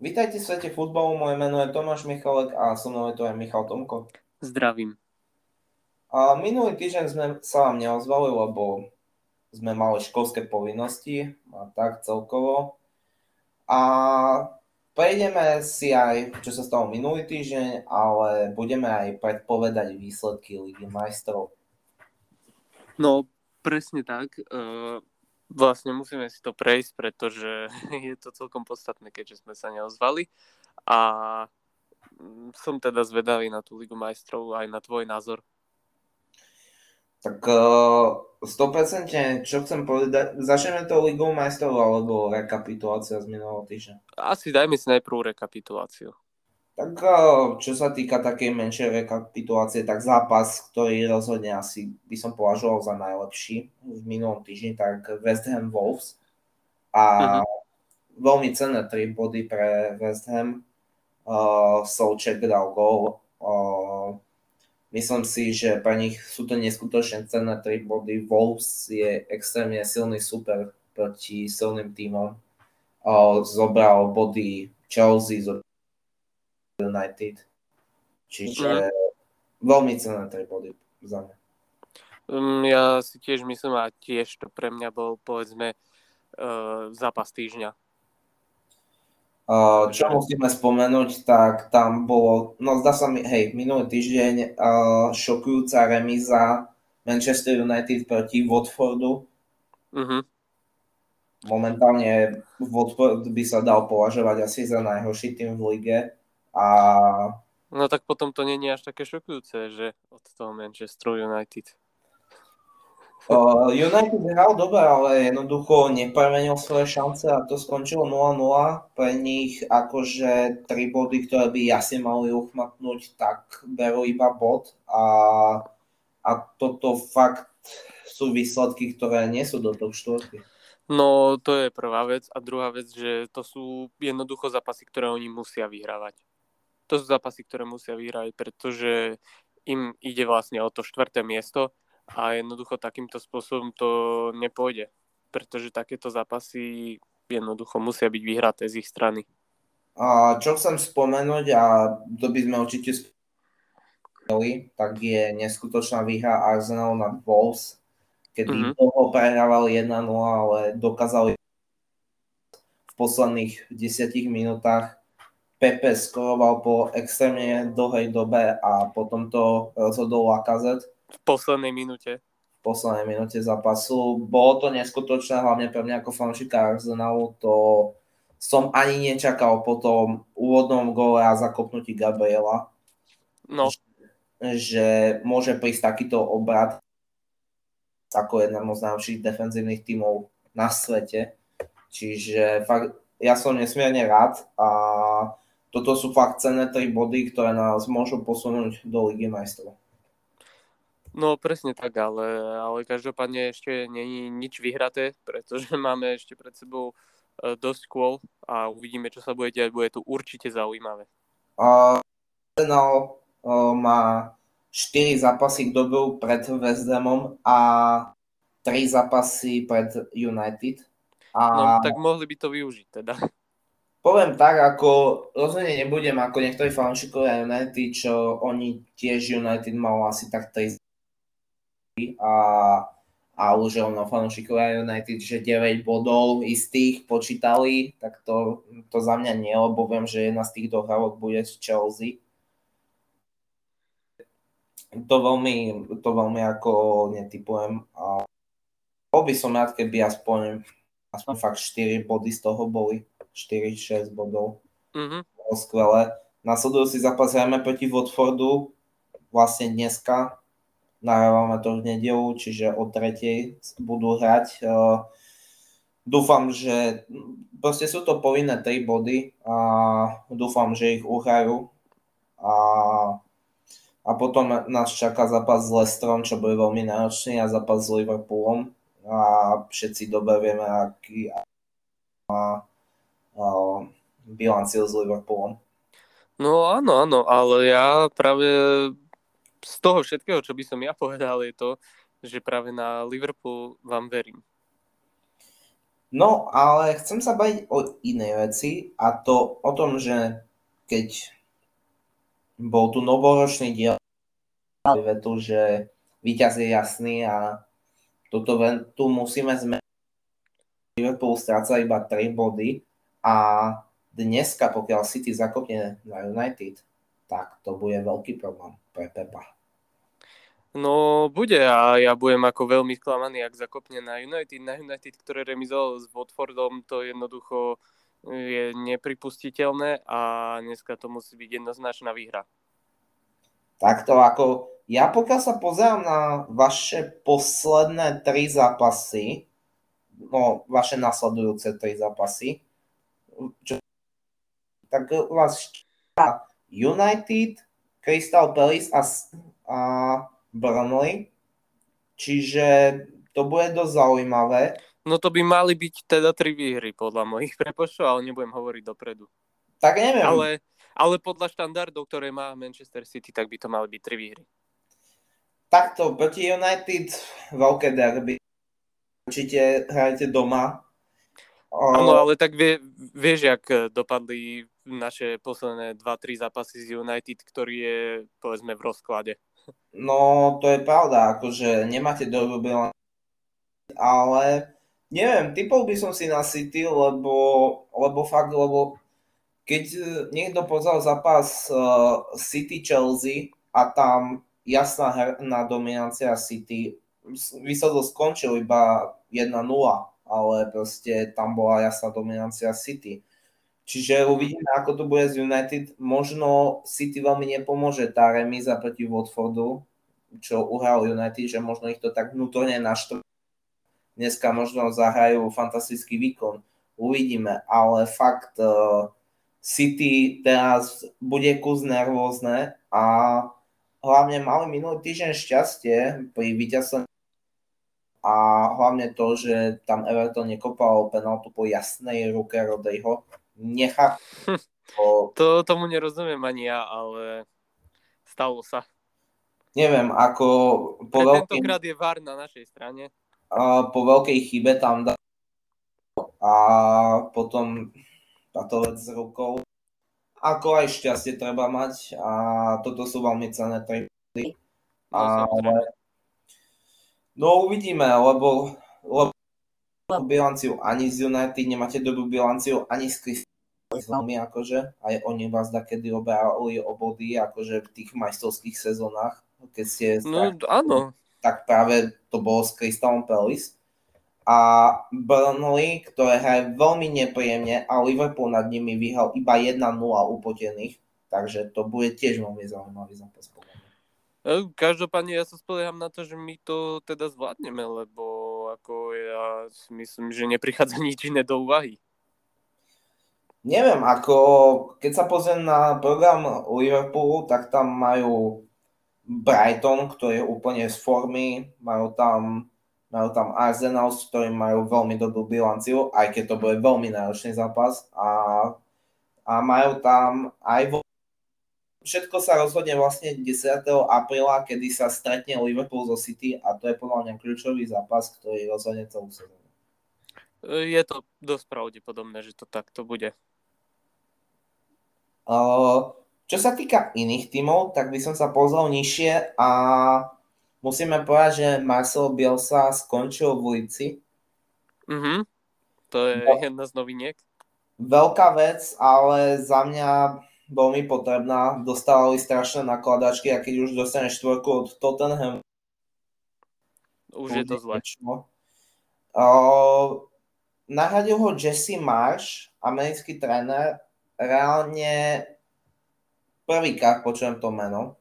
Vítajte v svete futbalu, moje meno je Tomáš Michalek a so mnou je to aj Michal Tomko. Zdravím. A minulý týždeň sme sa vám neozvali, lebo sme mali školské povinnosti a tak celkovo. A prejdeme si aj, čo sa stalo minulý týždeň, ale budeme aj predpovedať výsledky Ligy majstrov. No, presne tak. Uh vlastne musíme si to prejsť, pretože je to celkom podstatné, keďže sme sa neozvali. A mm, som teda zvedavý na tú Ligu majstrov aj na tvoj názor. Tak uh, 100% čo chcem povedať, začneme to Ligou majstrov alebo rekapitulácia z minulého týždňa? Asi dajme si najprv rekapituláciu. Tak čo sa týka takej menšej rekapitulácie, tak zápas, ktorý rozhodne asi by som považoval za najlepší v minulom týždni, tak West Ham Wolves. A uh-huh. veľmi cenné 3 body pre West Ham. Uh, Souček dal gol. Uh, myslím si, že pre nich sú to neskutočne cenné 3 body. Wolves je extrémne silný super proti silným týmom. Uh, zobral body Chelsea, zobral United. Čiže mm. veľmi cenné 3 body za mňa. Um, ja si tiež myslím a tiež to pre mňa bol povedzme uh, zápas týždňa. Uh, čo musíme spomenúť, tak tam bolo, no zdá sa mi, hej, minulý týždeň uh, šokujúca remíza Manchester United proti Watfordu. Uh-huh. Momentálne Watford by sa dal považovať asi za najhorší tým v lige. A... No tak potom to je až také šokujúce, že od toho Manchester United. Uh, United hral dobre, ale jednoducho nepremenil svoje šance a to skončilo 0-0. Pre nich akože tri body, ktoré by jasne mali uchmatnúť, tak berú iba bod a, a toto fakt sú výsledky, ktoré nie sú do toho štvorky. No to je prvá vec a druhá vec, že to sú jednoducho zápasy, ktoré oni musia vyhrávať to sú zápasy, ktoré musia vyhrať, pretože im ide vlastne o to štvrté miesto a jednoducho takýmto spôsobom to nepôjde, pretože takéto zápasy jednoducho musia byť vyhraté z ich strany. A čo chcem spomenúť, a to by sme určite spomenuli, tak je neskutočná výhra Arsenal nad Wolves, kedy mm-hmm. dlho prehrávali 1-0, ale dokázali v posledných desiatich minútach Pepe skoroval po extrémne dlhej dobe a potom to rozhodol Lakazet. V poslednej minúte. V poslednej minúte zápasu. Bolo to neskutočné, hlavne pre mňa ako fanšika Arsenalu. To som ani nečakal po tom úvodnom gole a zakopnutí Gabriela. No. Že, že môže prísť takýto obrad ako jednému z najlepších defenzívnych tímov na svete. Čiže fakt, ja som nesmierne rád a toto sú fakt cenné tri body, ktoré nás môžu posunúť do Ligy majstrov. No presne tak, ale, ale každopádne ešte není nič vyhraté, pretože máme ešte pred sebou e, dosť kôl a uvidíme, čo sa bude diať. Bude to určite zaujímavé. Arsenal uh, má 4 zápasy k dobu pred West Hamom a 3 zápasy pred United. A... No tak mohli by to využiť teda poviem tak, ako rozhodne nebudem ako niektorí fanúšikovia United, čo oni tiež United mal asi tak 3 a, a už ono fanúšikovia United, že 9 bodov istých počítali, tak to, to za mňa nie, lebo viem, že jedna z tých dohrávok bude z Chelsea. To veľmi, to veľmi ako netypujem. A bol by som rád, keby aspoň, aspoň fakt 4 body z toho boli. 4-6 bodov. Mm-hmm. Bolo skvelé. Nasledujúci zápas hrajeme proti Watfordu vlastne dneska. Nahrávame to v nedelu, čiže o tretej budú hrať. Uh, dúfam, že proste sú to povinné 3 body a dúfam, že ich uhrajú. A, a potom nás čaká zápas s Lestrom, čo bude veľmi náročný a zápas s Liverpoolom. A všetci dobre vieme, aký a bilanciu s Liverpoolom. No áno, áno, ale ja práve z toho všetkého, čo by som ja povedal, je to, že práve na Liverpool vám verím. No, ale chcem sa baviť o inej veci a to o tom, že keď bol tu novoročný diel vetu, že víťaz je jasný a toto tu musíme zmeniť. Liverpool stráca iba 3 body a dneska, pokiaľ City zakopne na United, tak to bude veľký problém pre Pepa. No bude a ja budem ako veľmi sklamaný, ak zakopne na United. Na United, ktoré remizoval s Watfordom, to jednoducho je nepripustiteľné a dneska to musí byť jednoznačná výhra. Takto ako, ja pokiaľ sa pozerám na vaše posledné tri zápasy, no vaše nasledujúce tri zápasy, čo, tak vás United, Crystal Palace a, a Burnley, čiže to bude dosť zaujímavé. No to by mali byť teda tri výhry podľa mojich prepočtov, ale nebudem hovoriť dopredu. Tak neviem. Ale, ale podľa štandardov, ktoré má Manchester City, tak by to mali byť tri výhry. Takto, proti United veľké derby. Určite hrajete doma. Áno, ale tak vie, vieš, jak dopadli naše posledné 2-3 zápasy z United, ktorý je, povedzme, v rozklade. No, to je pravda, akože nemáte dobrú ale neviem, typol by som si na City, lebo, lebo fakt, lebo keď niekto pozal zápas uh, City-Chelsea a tam jasná herná dominancia City, výsledok skončil iba 1-0, ale proste tam bola jasná dominancia City. Čiže uvidíme, ako to bude z United. Možno City veľmi nepomôže tá remíza proti Watfordu, čo uhral United, že možno ich to tak vnútorne naštve. Dneska možno zahrajú fantastický výkon. Uvidíme, ale fakt uh, City teraz bude kus nervózne a hlavne mali minulý týždeň šťastie pri víťazstve a hlavne to, že tam Everton nekopal penaltu po jasnej ruke Rodejho, nechápem. O... To, tomu nerozumiem ani ja, ale stalo sa. Neviem, ako po veľkej... Tentokrát je VAR na našej strane. A po veľkej chybe tam dá a potom táto vec s rukou. Ako aj šťastie treba mať a toto sú veľmi cenné tri no, ale... no uvidíme, lebo, lebo bilanciu ani z United, nemáte dobrú bilanciu ani z Crystal akože, aj oni vás da kedy obrali o body, akože v tých majstrovských sezónach, keď ste... No tak, áno. Tak práve to bolo s Crystal Palace. A Burnley, ktoré hraje veľmi nepríjemne a Liverpool nad nimi vyhral iba 1-0 upotených, takže to bude tiež veľmi zaujímavý zápas. E, každopádne ja sa spolieham na to, že my to teda zvládneme, lebo ako ja si myslím, že neprichádza nič iné do úvahy. Neviem, ako keď sa pozriem na program Liverpoolu, tak tam majú Brighton, ktorý je úplne z formy, majú tam, majú tam Arsenal, s ktorým majú veľmi dobrú bilanciu, aj keď to bude veľmi náročný zápas a, a majú tam aj vo Všetko sa rozhodne vlastne 10. apríla, kedy sa stretne Liverpool zo City a to je podľa mňa kľúčový zápas, ktorý rozhodne celú sezónu. Je to dosť pravdepodobné, že to takto bude. Čo sa týka iných tímov, tak by som sa pozrel nižšie a musíme povedať, že Marcel Bielsa skončil v ulici. Mhm, to je no, jedna z noviniek. Veľká vec, ale za mňa veľmi potrebná. Dostávali strašné nakladačky a keď už dostane štvorku od Tottenham, už je to zle. Uh, nahradil ho Jesse Marsh, americký tréner, reálne prvýkrát počujem to meno.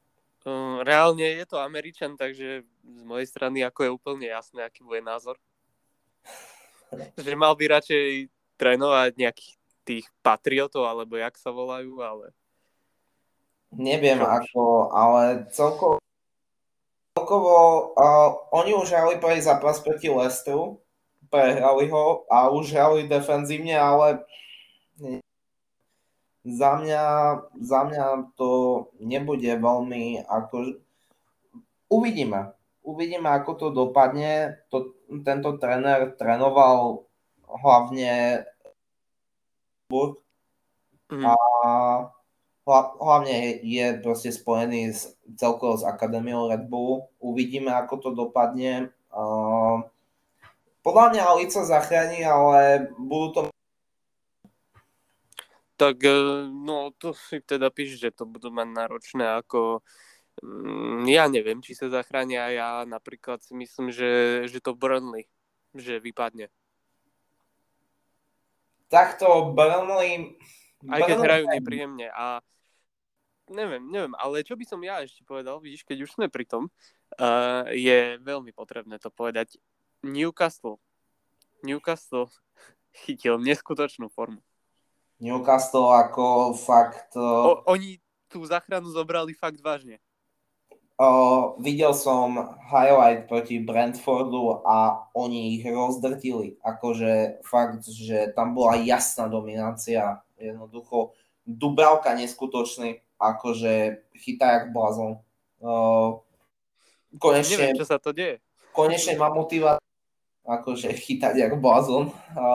Reálne je to Američan, takže z mojej strany ako je úplne jasné, aký bude názor. že mal by radšej trénovať nejakých tých patriotov, alebo jak sa volajú, ale... Neviem Čo? ako, ale celkovo, celkovo uh, oni už hrali prvý zápas proti Lestru, prehrali ho a už hrali defenzívne, ale za mňa, za mňa to nebude veľmi ako... Uvidíme. Uvidíme, ako to dopadne. To, tento tréner trénoval hlavne mm. a hlavne je proste spojený s, celkovo s Akadémiou Red Bullu. Uvidíme, ako to dopadne. Podľa mňa Alica zachráni, ale budú to tak e, no to si teda píš, že to budú mať náročné ako mm, ja neviem, či sa zachránia ja napríklad si myslím, že, že to Burnley, že vypadne. Takto Burnley... Aj keď hrajú nepríjemne a neviem, neviem, ale čo by som ja ešte povedal, vidíš, keď už sme pri tom, uh, je veľmi potrebné to povedať. Newcastle. Newcastle chytil neskutočnú formu. Newcastle ako fakt... O, oni tú záchranu zobrali fakt vážne. O, videl som highlight proti Brentfordu a oni ich rozdrtili. Akože fakt, že tam bola jasná dominácia. Jednoducho Dubravka neskutočný, akože chytá jak blázon. O, konečne, Neviem, čo sa to deje. Konečne má motiváciu akože chytať jak blázon. O,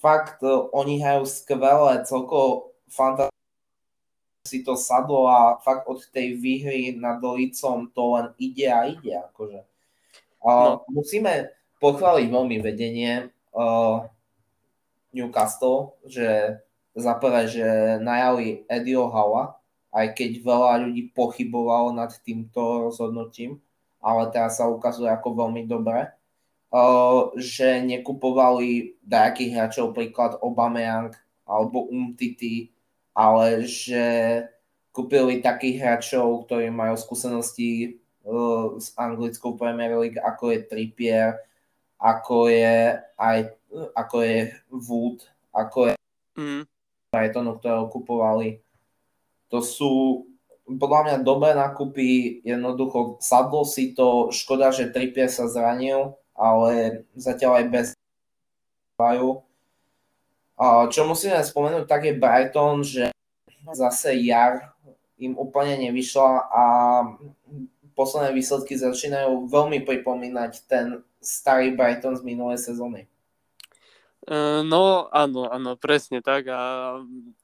fakt uh, oni hrajú skvelé, celkovo fantastické si to sadlo a fakt od tej výhry nad Dolicom to len ide a ide. Akože. Uh, no. Musíme pochváliť veľmi vedenie uh, Newcastle, že za prvé, že najali Edio Hala, aj keď veľa ľudí pochybovalo nad týmto rozhodnutím, ale teraz sa ukazuje ako veľmi dobré že nekupovali nejakých hráčov, príklad Obameyang alebo Umtiti, ale že kúpili takých hráčov, ktorí majú skúsenosti s anglickou Premier League, ako je Trippier, ako je aj ako je Wood, ako je mm. Brightonu, ktorého kupovali. To sú podľa mňa dobré nákupy, jednoducho sadlo si to, škoda, že Trippier sa zranil, ale zatiaľ aj bez čo musíme spomenúť, tak je Brighton, že zase jar im úplne nevyšla a posledné výsledky začínajú veľmi pripomínať ten starý Brighton z minulej sezóny. E, no áno, áno, presne tak a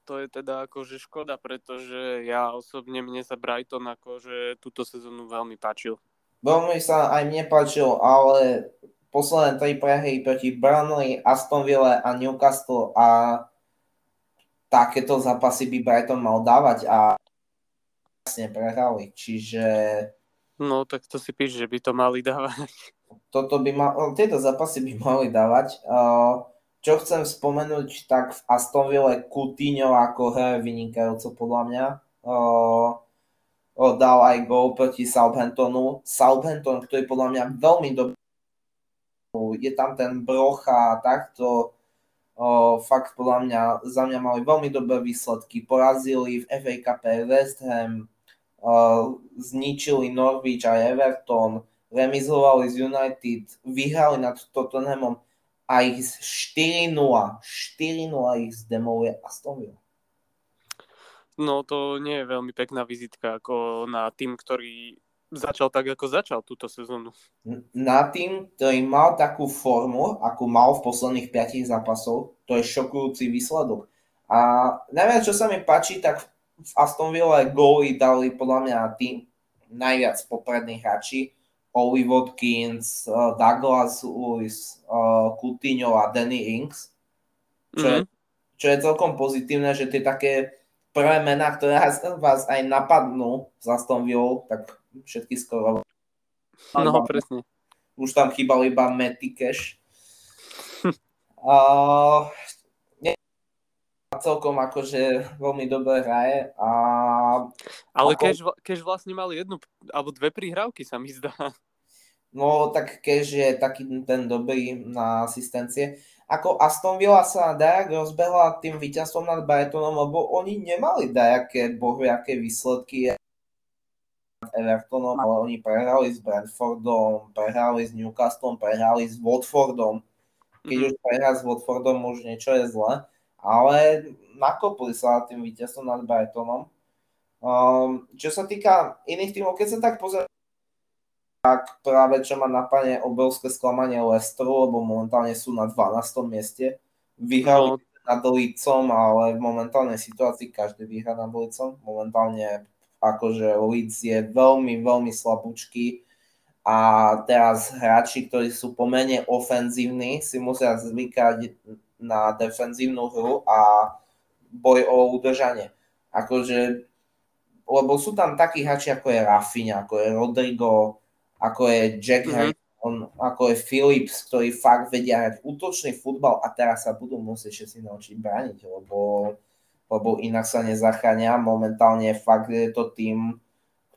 to je teda akože škoda, pretože ja osobne mne sa Brighton akože túto sezónu veľmi páčil. Veľmi sa aj mne páčil, ale posledné tri prehry proti Burnley, Aston Villa a Newcastle a takéto zápasy by Brighton mal dávať a vlastne prehrali, čiže... No, tak to si píš, že by to mali dávať. Toto by mal, tieto zápasy by mali dávať. Čo chcem spomenúť, tak v Aston Ville Coutinho ako hre vynikajúco podľa mňa dal aj gol proti Southamptonu. Southampton, ktorý podľa mňa veľmi dobrý je tam ten brocha a takto. O, fakt podľa mňa, za mňa mali veľmi dobré výsledky. Porazili v FA Cup West Ham, o, zničili Norwich a Everton, remizovali z United, vyhrali nad Tottenhamom a ich 4-0, 4-0 ich zdemoluje Aston Villa. No to nie je veľmi pekná vizitka ako na tým, ktorý začal tak, ako začal túto sezónu. Na tým, ktorý mal takú formu, ako mal v posledných 5 zápasov, to je šokujúci výsledok. A najviac, čo sa mi páči, tak v Aston Villa góly dali podľa mňa tým najviac popredných hráči. Oli Watkins, eh, Douglas Lewis, eh, Coutinho a Danny Ings. Čo, mm-hmm. je, mhm. čo je celkom pozitívne, že tie také prvé mená, ktoré vás aj napadnú z Aston tak všetky skoro. No, presne. Už tam chýbal iba Matty Cash. uh, celkom akože veľmi dobre hraje. A, Ale ako... Cash, Cash vlastne mal jednu alebo dve prihrávky sa mi zdá. No tak Cash je taký ten dobrý na asistencie. Ako Aston Villa sa dajak rozbehla tým víťazstvom nad Brightonom, lebo oni nemali dajaké bohviaké výsledky Evertonom, ale oni prehrali s Brentfordom, prehrali s Newcastlom, prehrali s Watfordom. Keď mm-hmm. už prehrá s Watfordom, už niečo je zle. Ale nakopli sa tým víťazstvom nad Brightonom. Um, čo sa týka iných tímov, keď sa tak pozerám tak práve čo má napadne obrovské sklamanie Lesteru, lebo momentálne sú na 12. mieste. Vyhrali no. nad Lícom, ale v momentálnej situácii každý vyhrá nad Lícom. Momentálne akože Leeds je veľmi, veľmi slabúčky a teraz hráči, ktorí sú pomene ofenzívni, si musia zvykať na defenzívnu hru a boj o udržanie. Akože, lebo sú tam takí hráči, ako je Rafinha, ako je Rodrigo, ako je Jack mm-hmm. on, ako je Philips, ktorí fakt vedia hrať útočný futbal a teraz sa budú musieť všetci naučiť brániť, lebo, lebo inak sa nezachránia. Momentálne fakt je to tým,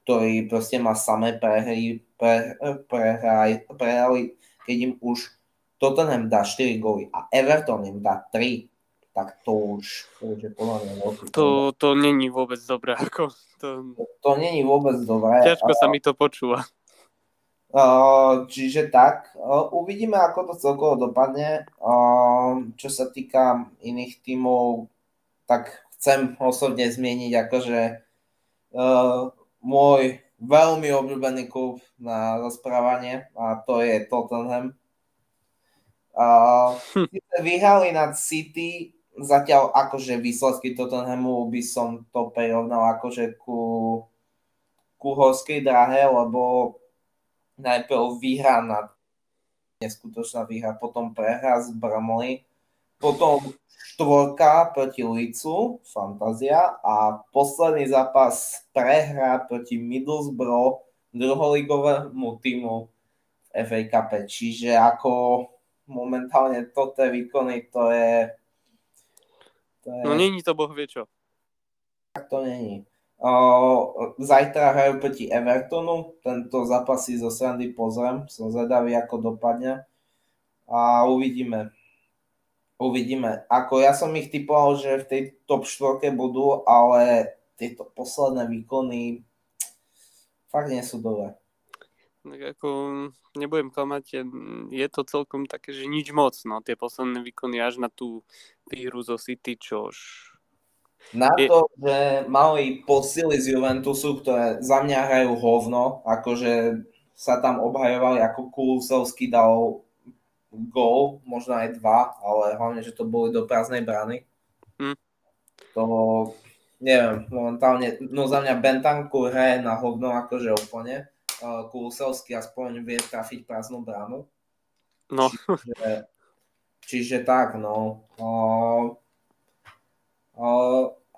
ktorý proste má samé prehry, pre, prehraj, prehrali, keď im už Tottenham dá 4 góly a Everton im dá 3, tak to už, to už je podľa mňa veľký to, to není vôbec dobré. Ako to... To, to není vôbec dobré. Ťažko sa mi to počúva. Čiže tak, uvidíme, ako to celkovo dopadne. Čo sa týka iných tímov, tak chcem osobne zmieniť akože môj veľmi obľúbený klub na rozprávanie a to je Tottenham. Uh, vyhrali nad City, zatiaľ akože výsledky Tottenhamu by som to prirovnal akože ku, ku horskej drahe, lebo najprv vyhrá nad neskutočná výhra, potom prehra z Bramley, potom štvorka proti Licu, fantázia, a posledný zápas prehra proti Middlesbrough, druholigovému týmu v FA Cup. Čiže ako momentálne toto výkony, to je... To je... No není to boh vie čo. Tak to není. Zajtra hrajú proti Evertonu, tento zápas si zo srandy pozriem, som zvedavý, ako dopadne a uvidíme uvidíme. Ako ja som ich typoval, že v tej top 4 budú, ale tieto posledné výkony fakt nie sú dobré. Tak ako nebudem klamať, je to celkom také, že nič moc, no tie posledné výkony až na tú výhru zo City, čož... Na to, že mali posily z Juventusu, ktoré za mňa hrajú hovno, akože sa tam obhajovali, ako Kulusovský dal gól, možno aj dva, ale hlavne, že to boli do prázdnej brany. Mm. To, neviem, momentálne, no za mňa Bentanku hraje na hovno akože úplne. Uh, Kulusevský aspoň vie trafiť prázdnu bránu. No. Čiže, čiže tak, no. Uh,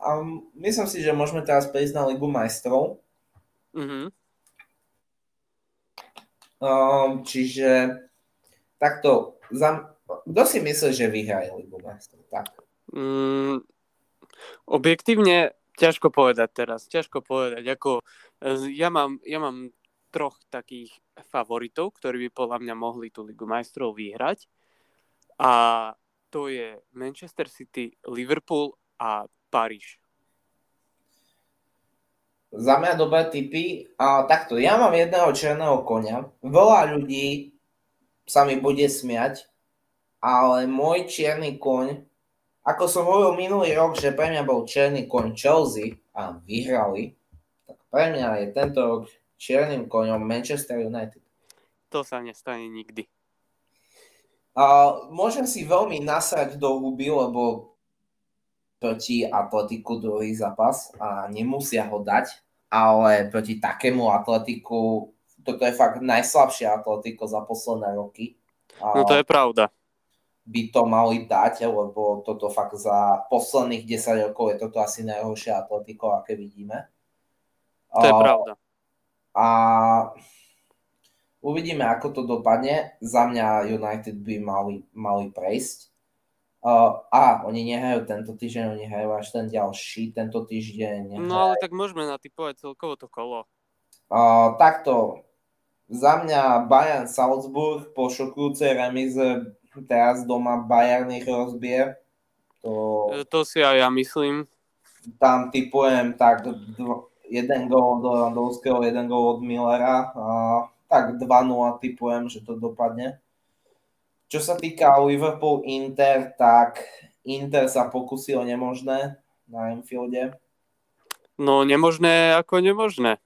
a myslím si, že môžeme teraz prejsť na Ligu majstrov. Mm-hmm. Čiže takto, za, kto si myslí, že vyhraje Ligu majstrov? Tak. Mm, objektívne ťažko povedať teraz, ťažko povedať. Ako, e, ja, mám, ja mám troch takých favoritov, ktorí by podľa mňa mohli tú Ligu majstrov vyhrať. A to je Manchester City, Liverpool a Paríž. Za mňa dobré typy. A takto, ja mám jedného černého konia. Veľa ľudí sa mi bude smiať, ale môj čierny koň, ako som hovoril minulý rok, že pre mňa bol čierny koň Chelsea a vyhrali, tak pre mňa je tento rok čiernym koňom Manchester United. To sa nestane nikdy. A môžem si veľmi nasrať do huby, lebo proti Atletiku druhý zápas a nemusia ho dať, ale proti takému Atletiku toto je fakt najslabšie Atletico za posledné roky. No to je pravda. By to mali dať, lebo toto fakt za posledných 10 rokov je toto asi najhoršie Atletico, aké vidíme. To je pravda. A uvidíme, ako to dopadne. Za mňa United by mali, mali prejsť. Uh, a oni nehajú tento týždeň, oni hrajú až ten ďalší, tento týždeň. Nehajú. No ale tak môžeme natypovať celkovo to kolo. Uh, takto, za mňa Bayern Salzburg po šokujúcej remize teraz doma Bayern ich rozbije. To, e, to si aj ja myslím. Tam typujem tak dv- jeden gól od Lewandowského, jeden gól od Millera. A tak 2-0 typujem, že to dopadne. Čo sa týka Liverpool-Inter, tak Inter sa pokusí o nemožné na Anfielde. No nemožné ako nemožné.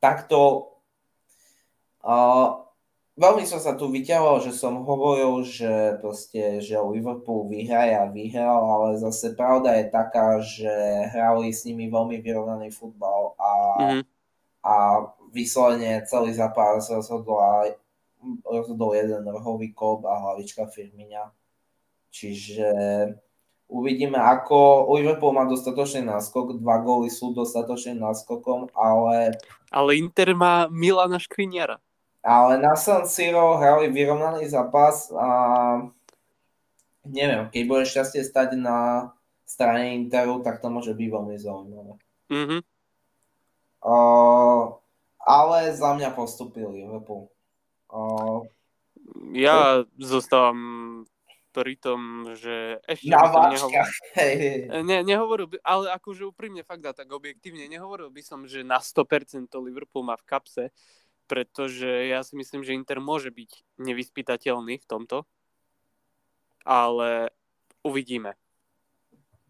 Takto Uh, veľmi som sa tu vyťahoval, že som hovoril, že proste, že Liverpool vyhraje a vyhral, ale zase pravda je taká, že hrali s nimi veľmi vyrovnaný futbal a, mm-hmm. a vyslovene celý zápas rozhodol, aj, rozhodol jeden rohový kop a hlavička Firmiňa. Čiže uvidíme, ako Liverpool má dostatočný náskok, dva góly sú dostatočným náskokom, ale... Ale Inter má Milana Škriniara. Ale na San Siro hrali vyrovnaný zápas a neviem, keď bude šťastie stať na strane Interu, tak to môže byť veľmi zaujímavé. Mm-hmm. Uh, ale za mňa postupil Liverpool. Uh, ja zostávam pri tom, že ešte Na som nehovoril, ne, nehovoril by, ale akože úprimne fakt a tak objektívne, nehovoril by som, že na 100% to Liverpool má v kapse, pretože ja si myslím, že Inter môže byť nevyspytateľný v tomto, ale uvidíme.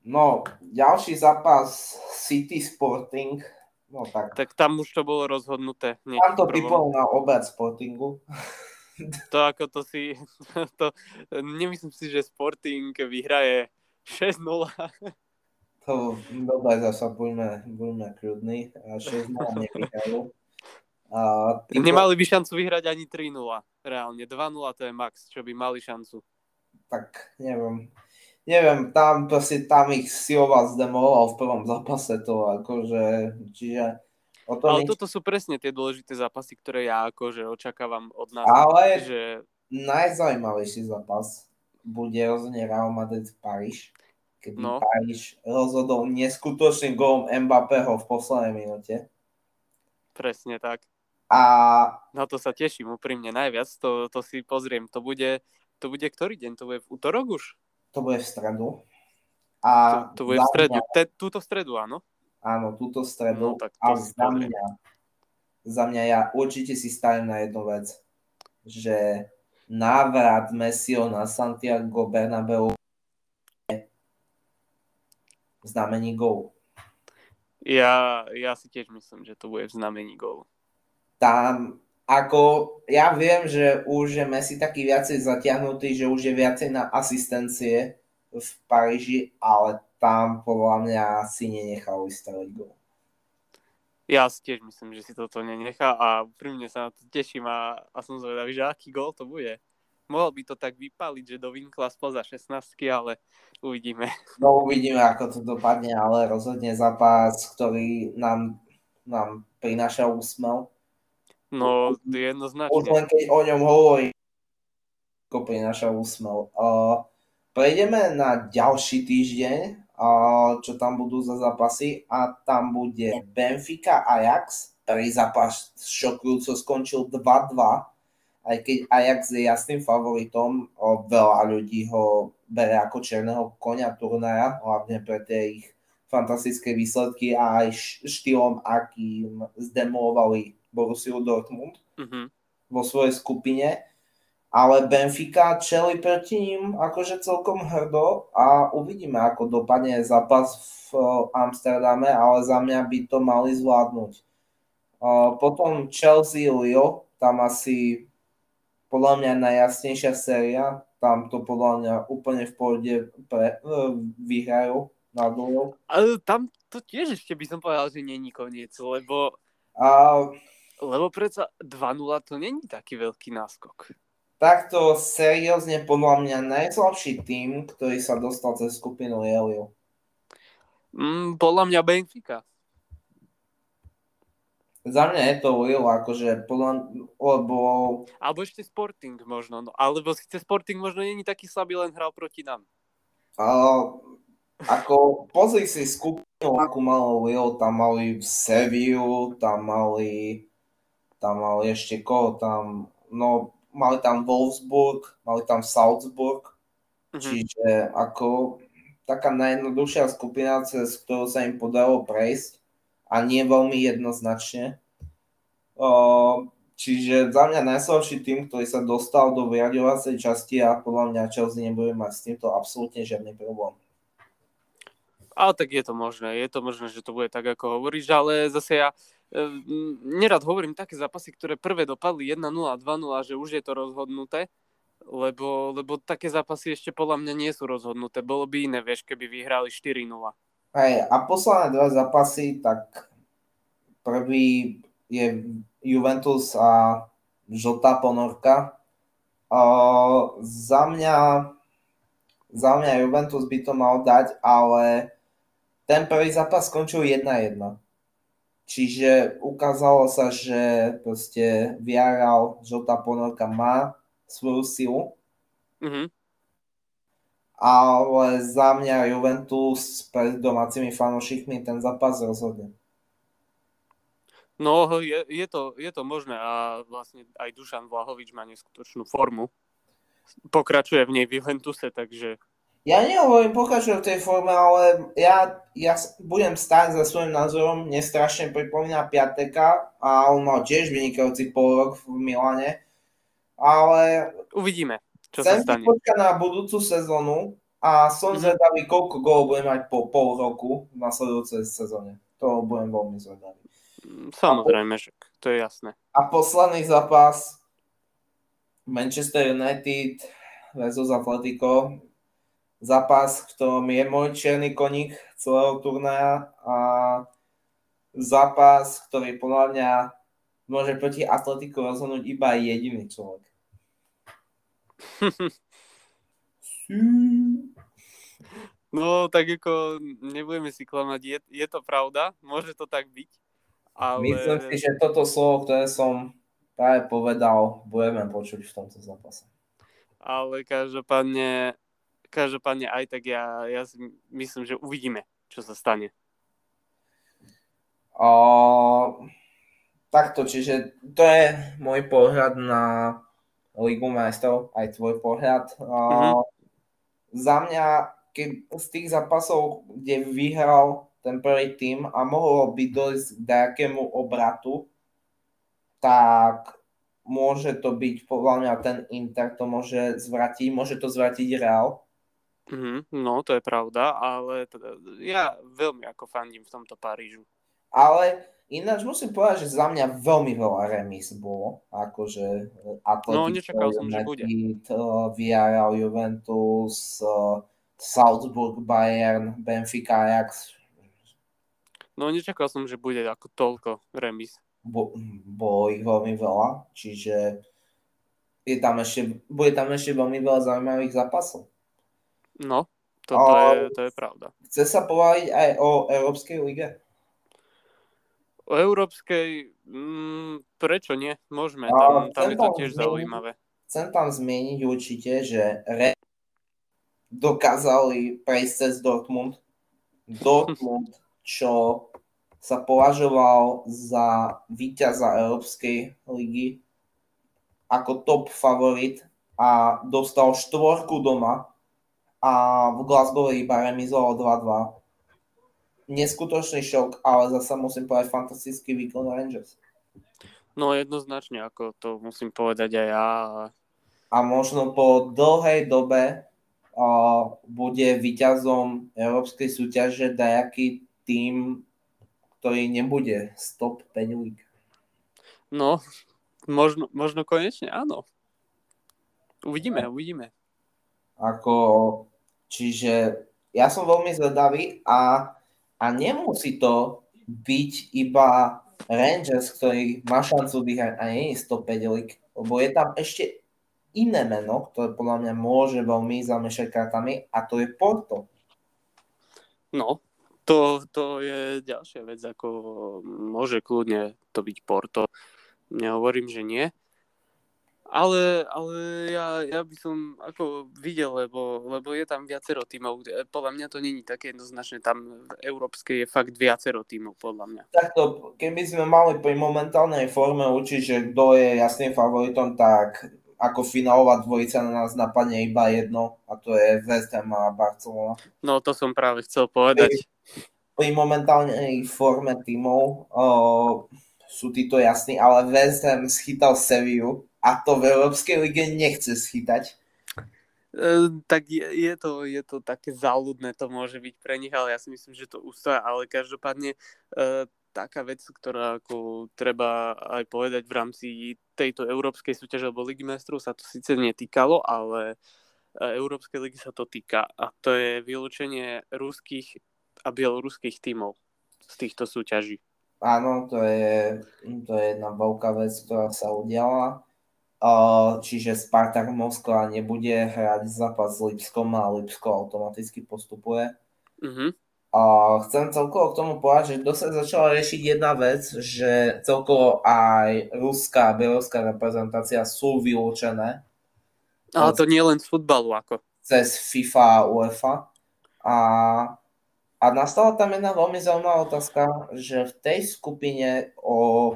No, ďalší zápas City Sporting, no tak. Tak tam už to bolo rozhodnuté. Tam to typol na obed Sportingu. To ako to si, to, nemyslím si, že Sporting vyhraje 6-0. To dobre, zase buďme, buďme kľudní. 6-0 nevyhrajú. A týko... Nemali by šancu vyhrať ani 3-0. Reálne 2-0 to je max, čo by mali šancu. Tak neviem. Neviem, tam proste tam ich Silva zdemoloval v prvom zápase to akože, čiže O tom Ale nič... toto sú presne tie dôležité zápasy, ktoré ja akože očakávam od nás. Ale že... najzaujímavejší zápas bude rozhodne Real Madrid Paríž, kedy no. Paríž rozhodol neskutočným gólom Mbappého v poslednej minúte. Presne tak. A... Na to sa teším úprimne najviac, to, to si pozriem. To bude, to bude ktorý deň? To bude v útorok už? To bude v stredu. A to, to bude v stredu. Mňa... Te, túto stredu, áno? Áno, túto stredu. No, tak a za mňa, za mňa ja určite si stavím na jednu vec, že návrat Messiho na Santiago Bernabeu znamení gol. Ja, ja si tiež myslím, že to bude v znamení gol. Tam, ako, ja viem, že už je Messi taký viacej zatiahnutý, že už je viacej na asistencie v Paríži, ale tam podľa mňa si nenechal vystaviť gol. Ja si tiež myslím, že si toto nenechá a mne sa na to teším a, a som zvedavý, že aký gol to bude. Mohol by to tak vypaliť, že do Vinkla spoza 16, ale uvidíme. No uvidíme, ako to dopadne, ale rozhodne zápas, ktorý nám, nám prináša úsmev. No, jednoznačne. Už len keď o ňom hovorí, ako prináša úsmev. Uh, prejdeme na ďalší týždeň, čo tam budú za zápasy a tam bude Benfica Ajax. Prvý zápas šokujúco skončil 2-2, aj keď Ajax je jasným favoritom, o, veľa ľudí ho bere ako černého konia turnaja, hlavne pre tie ich fantastické výsledky a aj štýlom, akým zdemolovali Borussiu Dortmund mm-hmm. vo svojej skupine ale Benfica čeli proti ním akože celkom hrdo a uvidíme, ako dopadne zápas v eh, Amsterdame, ale za mňa by to mali zvládnuť. Eh, potom Chelsea Lille, tam asi podľa mňa najjasnejšia séria, tam to podľa mňa úplne v pohode pre, uh, vyhrajú na dlho. Ale tam to tiež ešte by som povedal, že není koniec, lebo uh, lebo predsa 2-0 to není taký veľký náskok takto seriózne podľa mňa najslabší tým, ktorý sa dostal cez skupinu Jelio. Mm, podľa mňa Benfica. Za mňa je to Lille, akože podľa, lebo... Alebo ešte Sporting možno, no, alebo síce Sporting možno není taký slabý, len hral proti nám. Uh, ako, pozri si skupinu, akú malo Lille, tam mali Seviu, tam mali, tam mali ešte koho tam, no mali tam Wolfsburg, mali tam Salzburg, mm-hmm. čiže ako taká najjednoduchšia skupina, cez ktorú sa im podarilo prejsť a nie veľmi jednoznačne. O, čiže za mňa najslabší tým, ktorý sa dostal do vyraďovacej časti a podľa mňa Chelsea nebude mať s týmto absolútne žiadny problém. Ale tak je to možné, je to možné, že to bude tak, ako hovoríš, ale zase ja nerad hovorím také zápasy, ktoré prvé dopadli 1-0 a 2-0, že už je to rozhodnuté, lebo, lebo také zápasy ešte podľa mňa nie sú rozhodnuté. Bolo by iné, vieš, keby vyhrali 4-0. Hej, a posledné dva zápasy, tak prvý je Juventus a žltá ponorka. Uh, za mňa za mňa Juventus by to mal dať, ale ten prvý zápas skončil 1-1. Čiže ukázalo sa, že proste Villarreal, žltá ponorka má svoju silu. Mm-hmm. Ale za mňa Juventus pred domácimi fanúšikmi ten zápas rozhodne. No, je, je, to, je to možné a vlastne aj Dušan Vlahovič má neskutočnú formu. Pokračuje v nej v Juventuse, takže ja nehovorím pokračujem v tej forme, ale ja, ja budem stáť za svojím názorom. Mne strašne pripomína Piateka a on mal tiež vynikajúci pol rok v Milane. Ale... Uvidíme, čo sa stane. počkať na budúcu sezónu a som mm-hmm. zvedavý, koľko gólov budem mať po pol roku v nasledujúcej sezóne. To budem veľmi zvedavý. Mm, samozrejme, že to je jasné. A posledný zápas Manchester United versus Atletico zápas, v ktorom je môj čierny koník celého turnaja a zápas, ktorý podľa mňa môže proti Atletiku rozhodnúť iba jediný človek. no, tak ako nebudeme si klamať, je, je to pravda, môže to tak byť. Ale... Myslím si, že toto slovo, ktoré som práve povedal, budeme počuť v tomto zápase. Ale každopádne každopádne aj tak ja, ja si myslím, že uvidíme, čo sa stane. O, takto, čiže to je môj pohľad na Ligu majstrov, aj tvoj pohľad. O, mm-hmm. Za mňa, keď z tých zápasov, kde vyhral ten prvý tým a mohlo by dojsť k nejakému obratu, tak môže to byť podľa mňa ten Inter to môže zvratiť, môže to zvratiť Real. Mm, no, to je pravda, ale teda, ja veľmi ako fandím v tomto Parížu. Ale ináč musím povedať, že za mňa veľmi veľa remis bolo. Akože Atletico, no, nečakal som, že bude. Villarreal, Juventus, Salzburg, Bayern, Benfica, Ajax. No, nečakal som, že bude ako toľko remis. Bo, bolo ich veľmi veľa, čiže je tam ešte, bude tam ešte veľmi veľa zaujímavých zápasov. No, to, to, je, to je pravda. Chce sa povedať aj o Európskej lige? O Európskej, mm, prečo nie? Môžeme, tam, tam je to tiež zmieniť, zaujímavé. Chcem tam zmieniť určite, že Re dokázali prejsť cez Dortmund. Dortmund, čo sa považoval za víťaza Európskej ligy ako top favorit a dostal štvorku doma a v Glasgow iba remizoval 2-2. Neskutočný šok, ale zase musím povedať fantastický výkon Rangers. No jednoznačne, ako to musím povedať aj ja. A možno po dlhej dobe uh, bude víťazom európskej súťaže dajaký tým, ktorý nebude stop 5 week. No, možno, možno konečne áno. Uvidíme, uvidíme. Ako Čiže ja som veľmi zvedavý a, a nemusí to byť iba Rangers, ktorý má šancu vyhrať a nie je 105 lik, lebo je tam ešte iné meno, ktoré podľa mňa môže veľmi zamešať kartami a to je Porto. No, to, to je ďalšia vec, ako môže kľudne to byť Porto. Nehovorím, že nie, ale, ale ja, ja by som ako videl, lebo, lebo je tam viacero tímov. Podľa mňa to není také jednoznačné. Tam v európskej je fakt viacero tímov, podľa mňa. Takto, keby sme mali pri momentálnej forme učiť, že kto je jasným favoritom, tak ako finálová dvojica na nás napadne iba jedno a to je West Ham a Barcelona. No to som práve chcel povedať. Pri, pri momentálnej forme tímov uh, sú títo jasní, ale West Ham schytal Seviu a to v Európskej lige nechce schytať. Uh, tak je, je, to, je to také záľudné, to môže byť pre nich, ale ja si myslím, že to ústa, ale každopádne uh, taká vec, ktorá ako treba aj povedať v rámci tejto európskej súťaže alebo Ligy mestrov sa to síce netýkalo, ale e, Európskej ligy sa to týka a to je vylúčenie ruských a bieloruských tímov z týchto súťaží. Áno, to je, to je jedna veľká vec, ktorá sa udiala. Čiže Spartak Moskva nebude hrať zápas s Lipskom a Lipsko automaticky postupuje. Uh-huh. A chcem celkovo k tomu povedať, že dosť začala riešiť jedna vec, že celkovo aj ruská a bieloruská reprezentácia sú vylúčené. Ale to nie len z futbalu ako. Cez FIFA a UEFA. A, a nastala tam jedna veľmi zaujímavá otázka, že v tej skupine o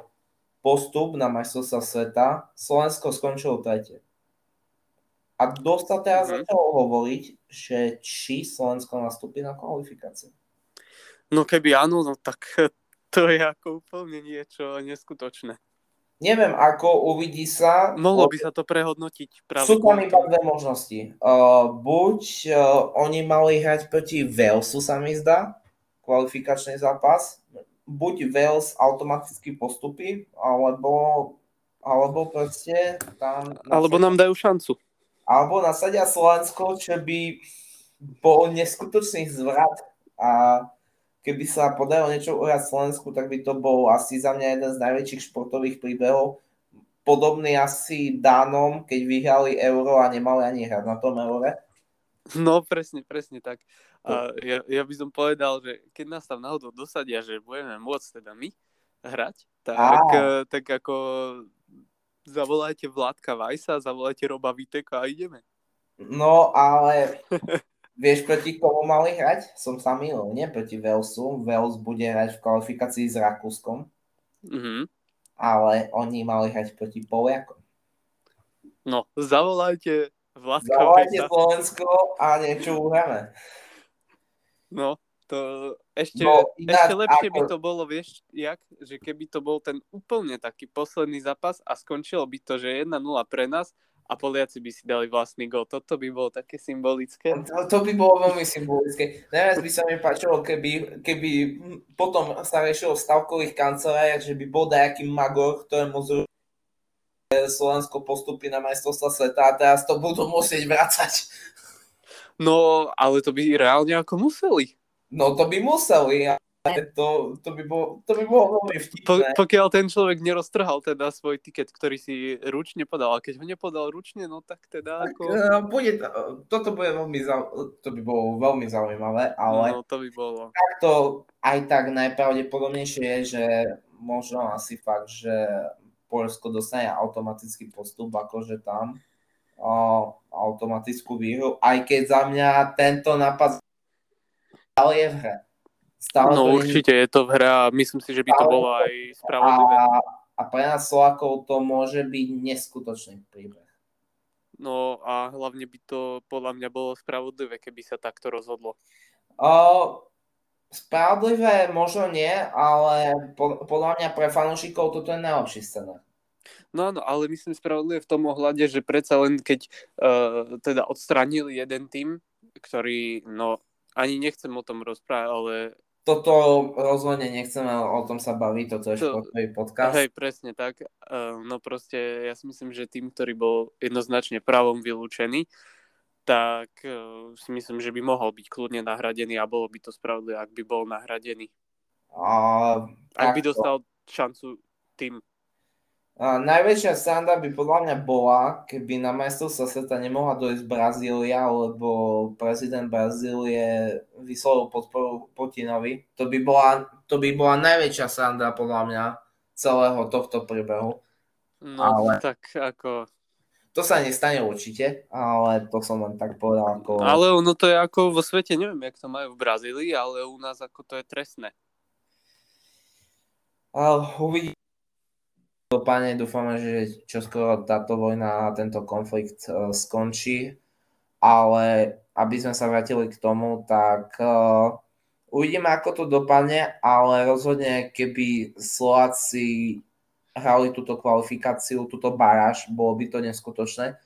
postup na majstrovstvá sveta Slovensko skončilo tretie. A dosť sa teraz mm-hmm. začalo hovoriť, že či Slovensko nastúpi na kvalifikáciu. No keby áno, no tak to je ako úplne niečo neskutočné. Neviem, ako uvidí sa. Mohlo by sa to prehodnotiť. Práve sú tam iba dve možnosti. Uh, buď uh, oni mali hrať proti Walesu, sa mi zdá, kvalifikačný zápas. Buď Wales automaticky postupí, alebo, alebo proste tam... Alebo nám dajú šancu. Alebo nasadia Slovensko, čo by bol neskutočný zvrat. A keby sa podarilo niečo uhrať Slovensku, tak by to bol asi za mňa jeden z najväčších športových príbehov. Podobný asi Dánom, keď vyhrali euro a nemali ani hrať na tom eure. No presne, presne tak. A ja, ja by som povedal, že keď nás tam náhodou dosadia, že budeme môcť teda my hrať, tak, a. tak ako zavolajte Vládka Vajsa, zavolajte Roba Viteka a ideme. No, ale Vieš, proti komu mali hrať? Som sa milil, nie proti Walesu. Wales bude hrať v kvalifikácii s Rakúskom. Mm-hmm. Ale oni mali hrať proti Poliakom. No, zavolajte Vládka Zavolajte Slovensko a niečo uhráme. No, to ešte, no, ináč, ešte lepšie ako... by to bolo, vieš, jak? Že keby to bol ten úplne taký posledný zápas a skončilo by to, že 1-0 pre nás a Poliaci by si dali vlastný gol. Toto by bolo také symbolické. To, to by bolo veľmi symbolické. Najviac by sa mi páčilo, keby, keby potom sa riešilo v stavkových kanceláriách, že by bol nejaký magor, ktorému z Slovensko postupí na majstrovstva sveta a teraz to budú musieť vracať. No, ale to by reálne ako museli. No to by museli, to, to, by bolo, to by bolo veľmi vtipné. Po, pokiaľ ten človek neroztrhal teda svoj tiket, ktorý si ručne podal, a keď ho nepodal ručne, no tak teda tak, ako... Uh, bude, toto bude veľmi, to by bolo veľmi zaujímavé, ale... No, to by bolo. Takto aj tak najpravdepodobnejšie je, že možno asi fakt, že Polsko dostane automatický postup, akože tam automatickú výhru, aj keď za mňa tento nápad ale je v hre. Stále no určite je to v hre a myslím si, že by to bolo aj spravodlivé. A, a pre nás Slovákov to môže byť neskutočný príbeh. No a hlavne by to podľa mňa bolo spravodlivé, keby sa takto rozhodlo. O, spravodlivé možno nie, ale podľa mňa pre fanúšikov toto je najlepší scenár. No áno, ale myslím spravodlivé v tom ohľade, že predsa len keď uh, teda odstranili jeden tým, ktorý, no ani nechcem o tom rozprávať, ale toto rozhodne nechceme o tom sa baviť, toto je to, športový podcast. Hej, presne tak. Uh, no proste, ja si myslím, že tým, ktorý bol jednoznačne pravom vylúčený, tak uh, si myslím, že by mohol byť kľudne nahradený a bolo by to spravodlivé, ak by bol nahradený. A, ak by dostal šancu tým a najväčšia sranda by podľa mňa bola, keby na majstrovstva sveta nemohla dojsť Brazília, lebo prezident Brazílie vyslovil podporu Putinovi. To by bola, to by bola najväčšia sranda podľa mňa celého tohto príbehu. No ale tak ako... To sa nestane určite, ale to som len tak povedal. Ako... Ale ono to je ako vo svete, neviem, jak to majú v Brazílii, ale u nás ako to je trestné. Uh, uvidíme Každopádne dúfame, že čoskoro táto vojna a tento konflikt uh, skončí, ale aby sme sa vrátili k tomu, tak uh, uvidíme, ako to dopadne, ale rozhodne, keby Slováci hrali túto kvalifikáciu, túto baráž, bolo by to neskutočné.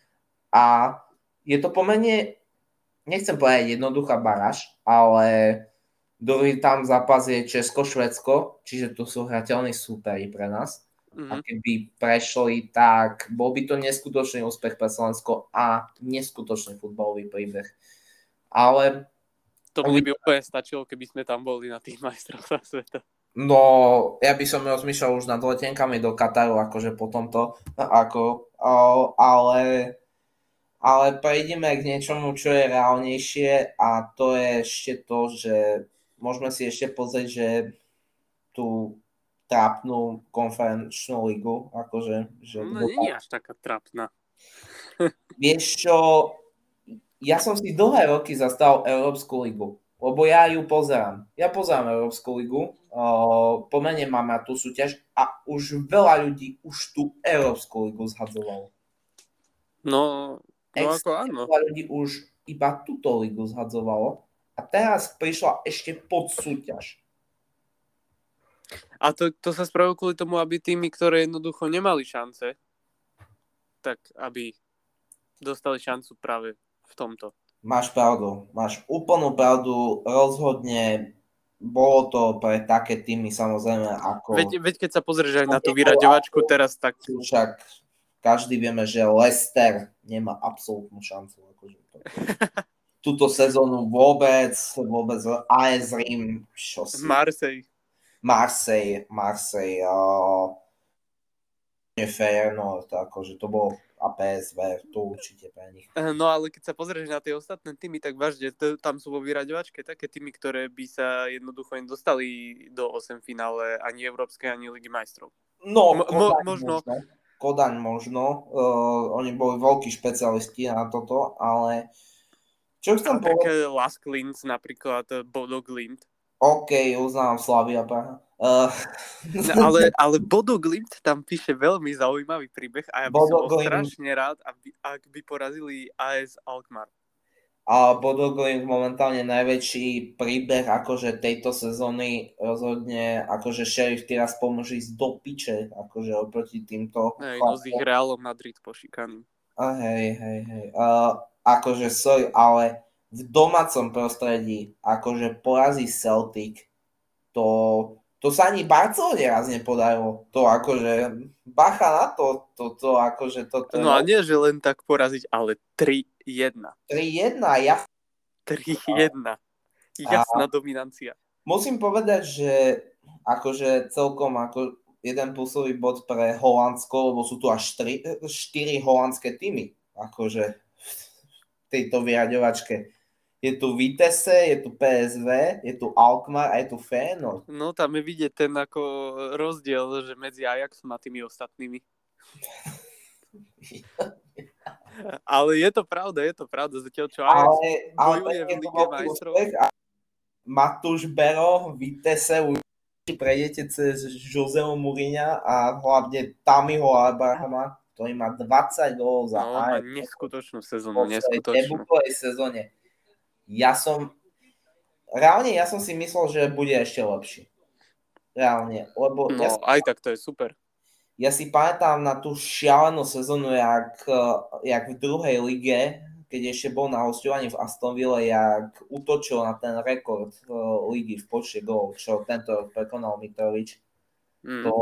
A je to pomerne, nechcem povedať jednoduchá baráž, ale Druhý tam zápas je Česko-Švedsko, čiže to sú hrateľní súperi pre nás. Mm-hmm. A keby prešli, tak bol by to neskutočný úspech pre Slovensko a neskutočný futbalový príbeh. Ale... To by by úplne stačilo, keby sme tam boli na tých majstrovstvách sveta. No, ja by som rozmýšľal už nad letenkami do Kataru, akože po tomto, ako, ale, ale prejdeme k niečomu, čo je reálnejšie a to je ešte to, že môžeme si ešte pozrieť, že tú trápnu konferenčnú ligu, akože... Že no, nie je až taká trápna. Vieš čo, ja som si dlhé roky zastal Európsku ligu lebo ja ju pozerám. Ja pozerám Európsku ligu, uh, pomene mám na tú súťaž a už veľa ľudí už tú Európsku ligu zhadzovalo. No, no ako áno. Veľa ľudí už iba túto ligu zhadzovalo a teraz prišla ešte pod súťaž. A to, to sa spravilo kvôli tomu, aby tými, ktoré jednoducho nemali šance, tak aby dostali šancu práve v tomto. Máš pravdu, máš úplnú pravdu, rozhodne bolo to pre také týmy samozrejme ako... Veď, veď keď sa pozrieš aj na tú vyraďovačku teraz, tak... Však každý vieme, že Leicester nemá absolútnu šancu. Akože to. Túto sezónu vôbec, vôbec AS Rím, čo si... Marseille. Marseille, Marseille. Uh, Feyenoord, akože to bolo a PSV, to určite pre nich. Eh, no ale keď sa pozrieš na tie ostatné týmy, tak vážne, to, tam sú vo vyraďovačke také týmy, ktoré by sa jednoducho nedostali do 8 finále ani Európskej, ani Ligy majstrov. No, mo, možno. možno. Kodaň možno. Uh, oni boli veľkí špecialisti na toto, ale čo chcem povedať... Lask Linz napríklad, eh, Bodo Glint. OK, uznám Slavia Praha. Uh... ale, ale Bodo Glimt tam píše veľmi zaujímavý príbeh a ja by Bodo som bol strašne rád, aby, ak by porazili AS Alkmaar. A Bodo Glimt momentálne najväčší príbeh akože tejto sezóny rozhodne, akože Sheriff teraz pomôže ísť do piče, akože oproti týmto. Hej, no s ich Realom Madrid pošikaný. A hej, hej, hej. Uh, akože sorry, ale v domácom prostredí akože porazí Celtic, to to sa ani Barcelone raz nepodarilo. To akože, bacha na to, to, to akože toto... No a nie, že len tak poraziť, ale 3-1. 3-1, ja... 3-1. Jasná a... dominancia. Musím povedať, že akože celkom ako jeden plusový bod pre Holandsko, lebo sú tu až 4, 4 holandské týmy akože v tejto vyraďovačke je tu Vitesse, je tu PSV, je tu Alkmaar a je tu Feyenoord. No tam je vidieť ten ako rozdiel, že medzi Ajaxom a tými ostatnými. ale je to pravda, je to pravda. Zatiaľ čo Ajax ale, bojuje ale v Lige majstrov. Matúš Bero, Vitesse, prejdete cez Joseho Mourinha a hlavne Tamiho Abrahama, ktorý má 20 gólov za no, Ajax. neskutočnú sezónu, neskutočnú. V sezóne ja som reálne ja som si myslel, že bude ešte lepší. Reálne, lebo... No, ja si, aj tak to je super. Ja si pamätám na tú šialenú sezónu, jak, jak v druhej lige, keď ešte bol na hostovaní v Astonville, jak útočil na ten rekord uh, ligy v počte gólov, čo tento rok prekonal Mitrovič. Mm. To,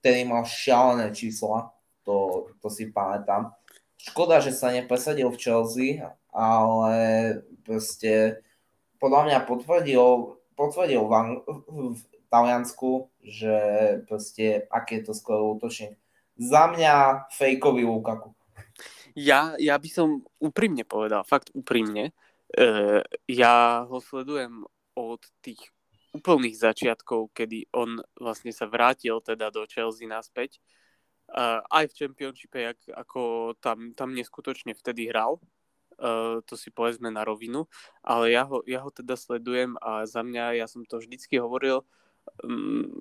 tedy mal šialené čísla, to, to si pamätám. Škoda, že sa nepresadil v Chelsea, ale proste podľa mňa potvrdil, potvrdil v, v Taliansku, že proste aký je to skoro útočník. Za mňa fejkový Lukaku. Ja, ja by som úprimne povedal, fakt úprimne, e, ja ho sledujem od tých úplných začiatkov, kedy on vlastne sa vrátil teda do Chelsea naspäť. Uh, aj v Championshipe, jak, ako tam, tam neskutočne vtedy hral, uh, to si povedzme na rovinu, ale ja ho, ja ho teda sledujem a za mňa, ja som to vždycky hovoril, um,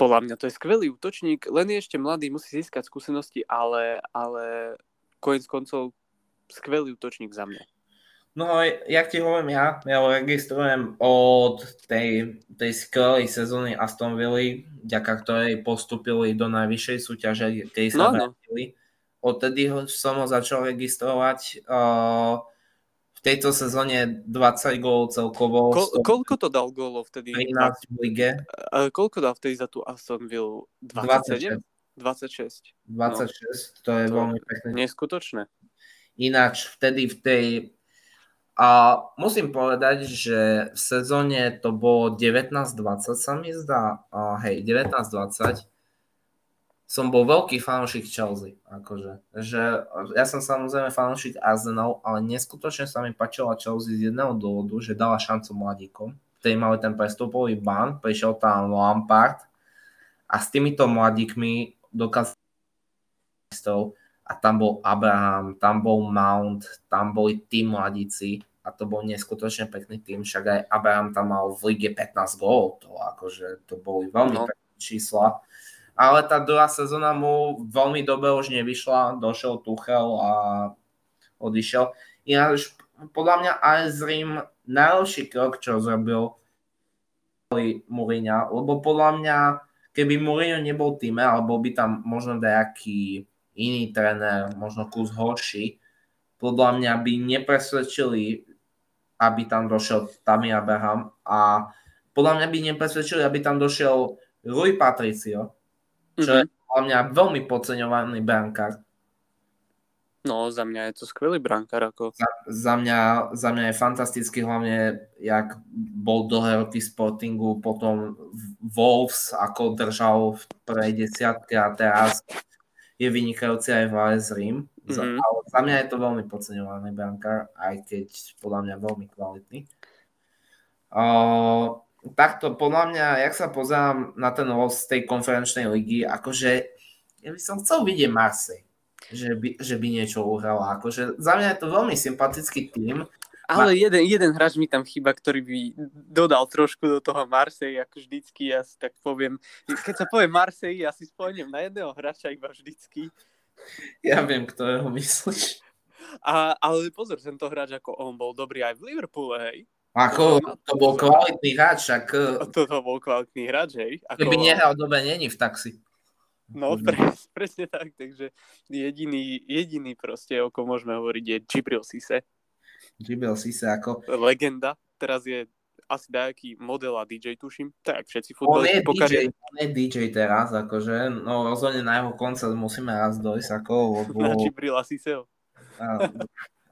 podľa mňa to je skvelý útočník, len je ešte mladý, musí získať skúsenosti, ale, ale koniec koncov skvelý útočník za mňa. No, jak ti hovorím ja, ja ho registrujem od tej, tej skvelej sezóny Aston Villa, ďaká ktorej postupili do najvyššej súťaže, keď sa no, vrátili. No odtedy ho som ho začal registrovať. Uh, v tejto sezóne 20 gólov celkovo. Ko, koľko to dal gólov vtedy? 13 v lige. A, koľko dal vtedy za tú Aston Villa? 27? 26. 26, no, to je to veľmi pekné. Neskutočné. Ináč vtedy v tej a musím povedať, že v sezóne to bolo 19-20 sa mi zdá. A hej, 19-20 som bol veľký fanúšik Chelsea. Akože. Že, ja som samozrejme fanúšik Arsenal, ale neskutočne sa mi páčila Chelsea z jedného dôvodu, že dala šancu mladíkom. Ktorí mali ten prestupový ban, prišiel tam Lampard a s týmito mladíkmi dokázali a tam bol Abraham, tam bol Mount, tam boli tí mladíci a to bol neskutočne pekný tým, však aj Abraham tam mal v lige 15 gólov, to akože to boli veľmi no. pekné čísla. Ale tá druhá sezóna mu veľmi dobre už nevyšla, došiel Tuchel a odišiel. Ináč podľa mňa aj Zrím najlepší krok, čo zrobil Mourinho, lebo podľa mňa keby Mourinho nebol týme, alebo by tam možno nejaký iný tréner, možno kus horší, podľa mňa by nepresvedčili aby tam došiel Tammy Abraham a podľa mňa by nepresvedčili, aby tam došiel Rui Patricio, čo mm-hmm. je mhm. podľa mňa veľmi podceňovaný brankár. No, za mňa je to skvelý brankár. Ako... Za, za, mňa, za mňa je fantastický, hlavne jak bol dlhé roky Sportingu, potom Wolves, ako držal v prvej desiatke a teraz je vynikajúci aj v AS Rim. Mm-hmm. Ale za mňa je to veľmi podceňovaný brankár, aj keď podľa mňa veľmi kvalitný. Uh, takto podľa mňa, jak sa pozerám na ten los tej konferenčnej ligy, akože ja by som chcel vidieť Marseille, že by, že by niečo uhrala. Akože za mňa je to veľmi sympatický tým. Ale jeden, jeden hráč mi tam chýba, ktorý by dodal trošku do toho Marseille, ako vždycky, ja si tak poviem. Keď sa povie Marseille, ja si spomeniem na jedného hráča iba vždycky ja viem, ktorého myslíš. A, ale pozor, tento hráč ako on bol dobrý aj v Liverpoole, hej. Ako, to bol kvalitný hráč, ak... To, to bol kvalitný hráč, hej. Ako... Keby nehral dobe, není v taxi. No, pres, presne tak, takže jediný, jediný proste, o kom môžeme hovoriť, je Gibril Sise. Gibril Sise, ako... Legenda, teraz je asi dajaký model a DJ, tuším. Tak, všetci futbalisti po on je DJ teraz, akože, no rozhodne na jeho koncert musíme raz dojsť, ako, lebo... Na Gibrila Siseo.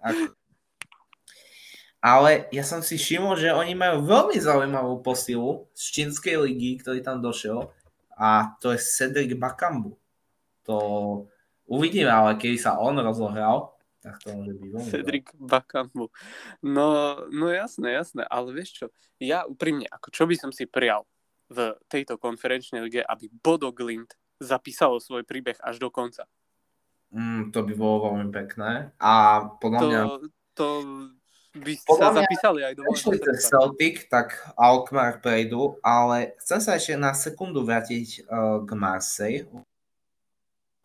ako. Ale ja som si všimol, že oni majú veľmi zaujímavú posilu z čínskej ligy, ktorý tam došiel a to je Cedric Bakambu. To uvidíme, ale keby sa on rozohral, tak to môže byť veľmi Cedric Bakambu. No, no jasné, jasné, ale vieš čo, ja úprimne, ako čo by som si prijal v tejto konferenčnej lige, aby Bodo Glint zapísalo svoj príbeh až do konca. Mm, to by bolo veľmi pekné. A podľa to, mňa... To by podľa sa mňa, zapísali aj do Celtic, tak Alkmaar prejdu, ale chcem sa ešte na sekundu vrátiť uh, k Marseille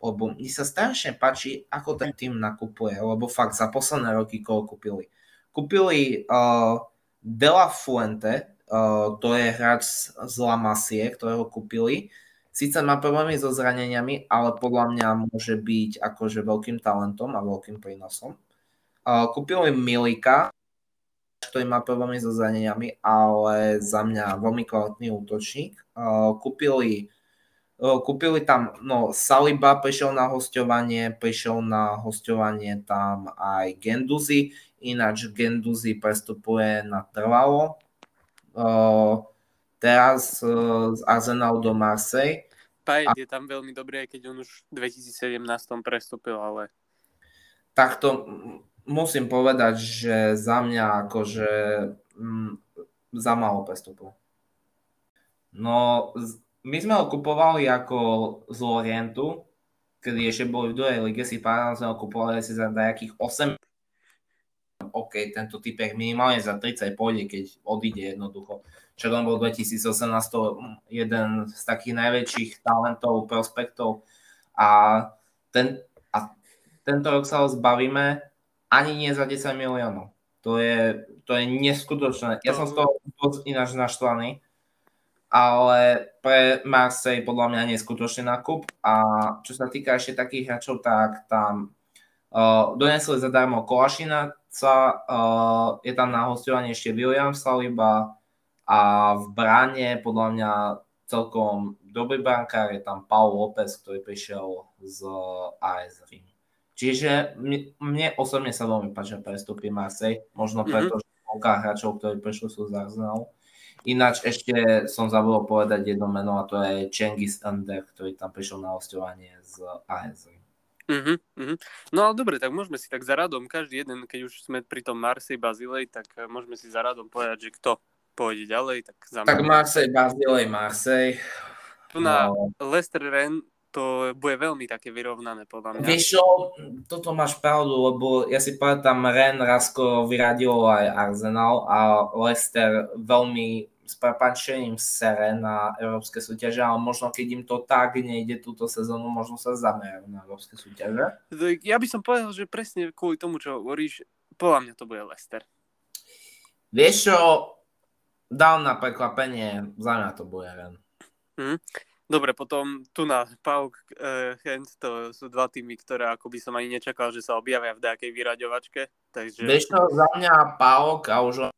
lebo mi sa strašne páči, ako ten tým nakupuje, lebo fakt za posledné roky koho kúpili. Kúpili uh, De La Fuente, uh, to je hráč z La Masie, ktorého kúpili. Sice má problémy so zraneniami, ale podľa mňa môže byť akože veľkým talentom a veľkým prínosom. Uh, kúpili Milika, ktorý má problémy so zraneniami, ale za mňa veľmi kvalitný útočník. Uh, kúpili Kúpili tam, no Saliba prišiel na hostovanie, prišiel na hostovanie tam aj Genduzi, ináč Genduzi prestupuje na trvalo. Teraz z Arsenal do Marseille. Pajet je tam veľmi dobrý, aj keď on už v 2017 prestúpil, ale... Takto musím povedať, že za mňa akože m, za málo prestupov. No, my sme ho kupovali ako z Orientu, kedy ešte boli v druhej lige, si pamätám, sme ho kupovali asi za nejakých 8 OK, tento typek minimálne za 30 pôjde, keď odíde jednoducho. Čo on bol 2018 jeden z takých najväčších talentov, prospektov a, ten, a tento rok sa ho zbavíme ani nie za 10 miliónov. To je, to je neskutočné. Ja som z toho ináč naštvaný, ale pre Marseille podľa mňa nie je skutočný nákup a čo sa týka ešte takých hráčov, tak tam uh, donesli zadarmo Kolašina, sa, uh, je tam na hostovanie ešte William Saliba a v bráne podľa mňa celkom dobrý brankár je tam Paul López, ktorý prišiel z AS Rim. Čiže mne, mne osobne sa veľmi páčia prestupy Marseille, možno mhm. preto, mm-hmm. že hráčov, ktorí prišli sú z Arsenalu. Ináč ešte som zabudol povedať jedno meno a to je Cengiz Under, ktorý tam prišiel na hostovanie z AS. Uh-huh, uh-huh. No ale dobre, tak môžeme si tak za radom, každý jeden, keď už sme pri tom Marseille, Bazilej, tak eh, môžeme si za radom povedať, že kto pôjde ďalej, tak za Tak Marseille, Bazilej, Marseille. Tu na no. Leicester Ren to bude veľmi také vyrovnané, podľa mňa. Vieš čo, toto máš pravdu, lebo ja si pamätám, Ren Rasko vyradilo aj Arsenal a Leicester veľmi s prepačením sere na európske súťaže, ale možno keď im to tak nejde túto sezónu, možno sa zamerajú na európske súťaže. Ja by som povedal, že presne kvôli tomu, čo hovoríš, podľa mňa to bude Leicester. Vieš čo, dal na prekvapenie, za mňa to bude Ren. Mm. Dobre, potom tu na Pauk uh, Hens, to sú dva týmy, ktoré ako by som ani nečakal, že sa objavia v nejakej vyraďovačke. Takže... Vieš čo, za mňa Pauk a už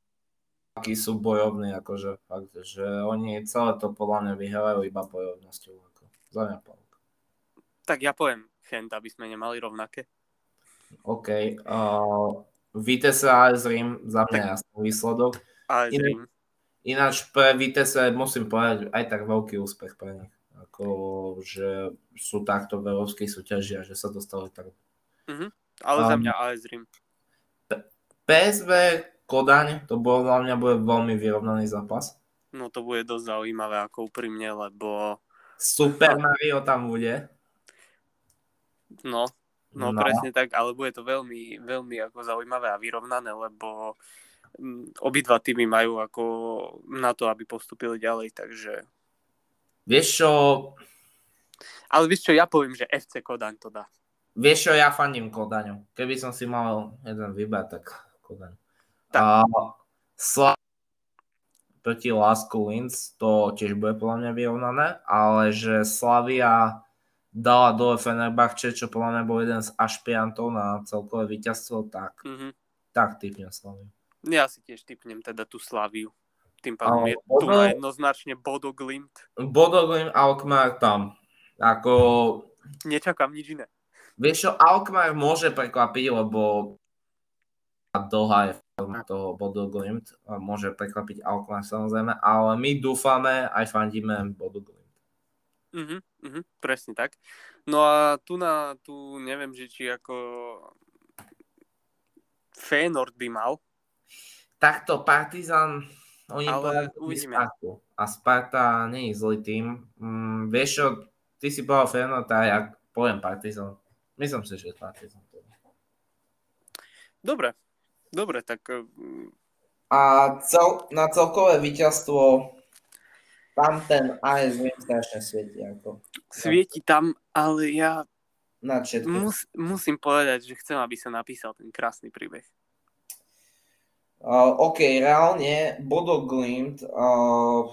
akí sú bojovní, akože fakt, že oni celé to podľa mňa vyhrávajú iba bojovnosťou. Ako. Za mňa Pauk. Tak ja poviem Chent, aby sme nemali rovnaké. OK. Uh, Vitesse a AS Rim, za mňa tak... jasný výsledok. AS. Ináč pre Vitesse musím povedať aj tak veľký úspech pre nich. Ako, že sú takto v európskej súťaži a že sa dostali tak. Uh-huh. Ale um, za mňa AS Rim. PSV Kodaň, to bolo za mňa bude veľmi vyrovnaný zápas. No to bude dosť zaujímavé ako úprimne, lebo... Super Mario tam bude. No, no, no, presne tak, ale bude to veľmi, veľmi ako zaujímavé a vyrovnané, lebo mm, obidva týmy majú ako na to, aby postupili ďalej, takže... Vieš čo... Ale vieš čo, ja poviem, že FC Kodaň to dá. Vieš čo, ja fandím Kodaňu. Keby som si mal jeden vybrať, tak Kodaň. Tak. A Sla- proti Lásku Linz, to tiež bude podľa mňa vyrovnané, ale že Slavia dala dole Fenerbahče, čo podľa mňa bol jeden z ašpiantov na celkové víťazstvo, tak, mm-hmm. tak typnem Slaviu. Ja si tiež typnem teda tú Slaviu. Tým pádom je Bodo, tu na jednoznačne Bodo Glimt. Bodo Glimt, Alkmaar tam. Ako... Nečakám nič iné. Vieš čo, Alkmaar môže prekvapiť, lebo dlhá je toho Bodo Glimt. Môže prekvapiť Alkmaar samozrejme, ale my dúfame, aj fandíme Bodo Glimt. Uh-huh, uh-huh, presne tak. No a tu na, tu neviem, že či ako Feyenoord by mal. Takto Partizan, oni ale uvidíme. Spartu. A Sparta nie je zlý tým. Mm, vieš čo, ty si povedal Feyenoord a ja poviem Partizan. Myslím si, že je Partizan. Dobre, Dobre, tak... Eh, A cel, na celkové víťazstvo tam ten AS Wien strašne svieti. Ako. Svieti tam, ale ja mus, musím povedať, že chcem, aby sa napísal ten krásny príbeh. Uh, OK, reálne Bodo Glimt uh,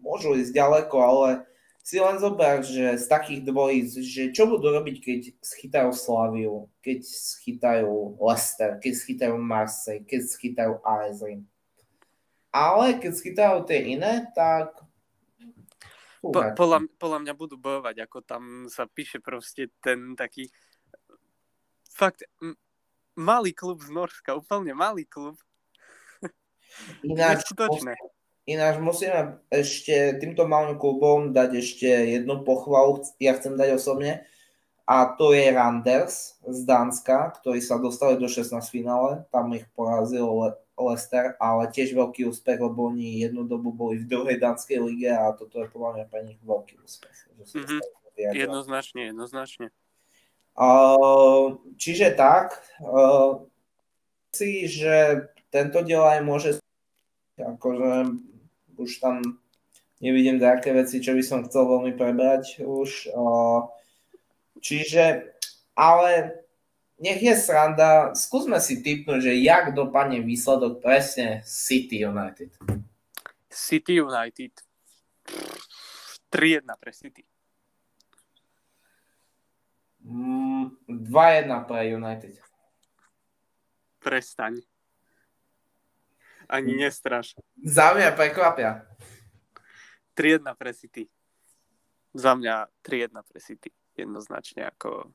môžu ísť ďaleko, ale si len zober, že z takých dvojíc, že čo budú robiť, keď schytajú Slaviu, keď schytajú Leicester, keď schytajú Marseille, keď schytajú AS Ale keď schytajú tie iné, tak... Po, podľa, podľa mňa budú bojovať, ako tam sa píše proste ten taký fakt malý klub z Norska, úplne malý klub. Ináč, Ináč musíme ešte týmto malým klubom dať ešte jednu pochvalu, ja chcem dať osobne, a to je Randers z Dánska, ktorí sa dostali do 16 finále, tam ich porazil Le- Leicester, ale tiež veľký úspech, lebo oni jednu dobu boli v druhej dánskej lige a toto je podľa mňa pre nich veľký úspech. mm-hmm. Jednoznačne, jednoznačne. Uh, čiže tak, uh, si, že tento diel aj môže akože už tam nevidím také veci, čo by som chcel veľmi prebrať už. Čiže, ale nech je sranda, skúsme si typnúť, že jak dopadne výsledok presne City United. City United. 3-1 pre City. 2-1 mm, pre United. Prestaň. Ani nestraš. Za mňa prekvapia. 3-1 pre City. Za mňa 3-1 pre City. Jednoznačne ako...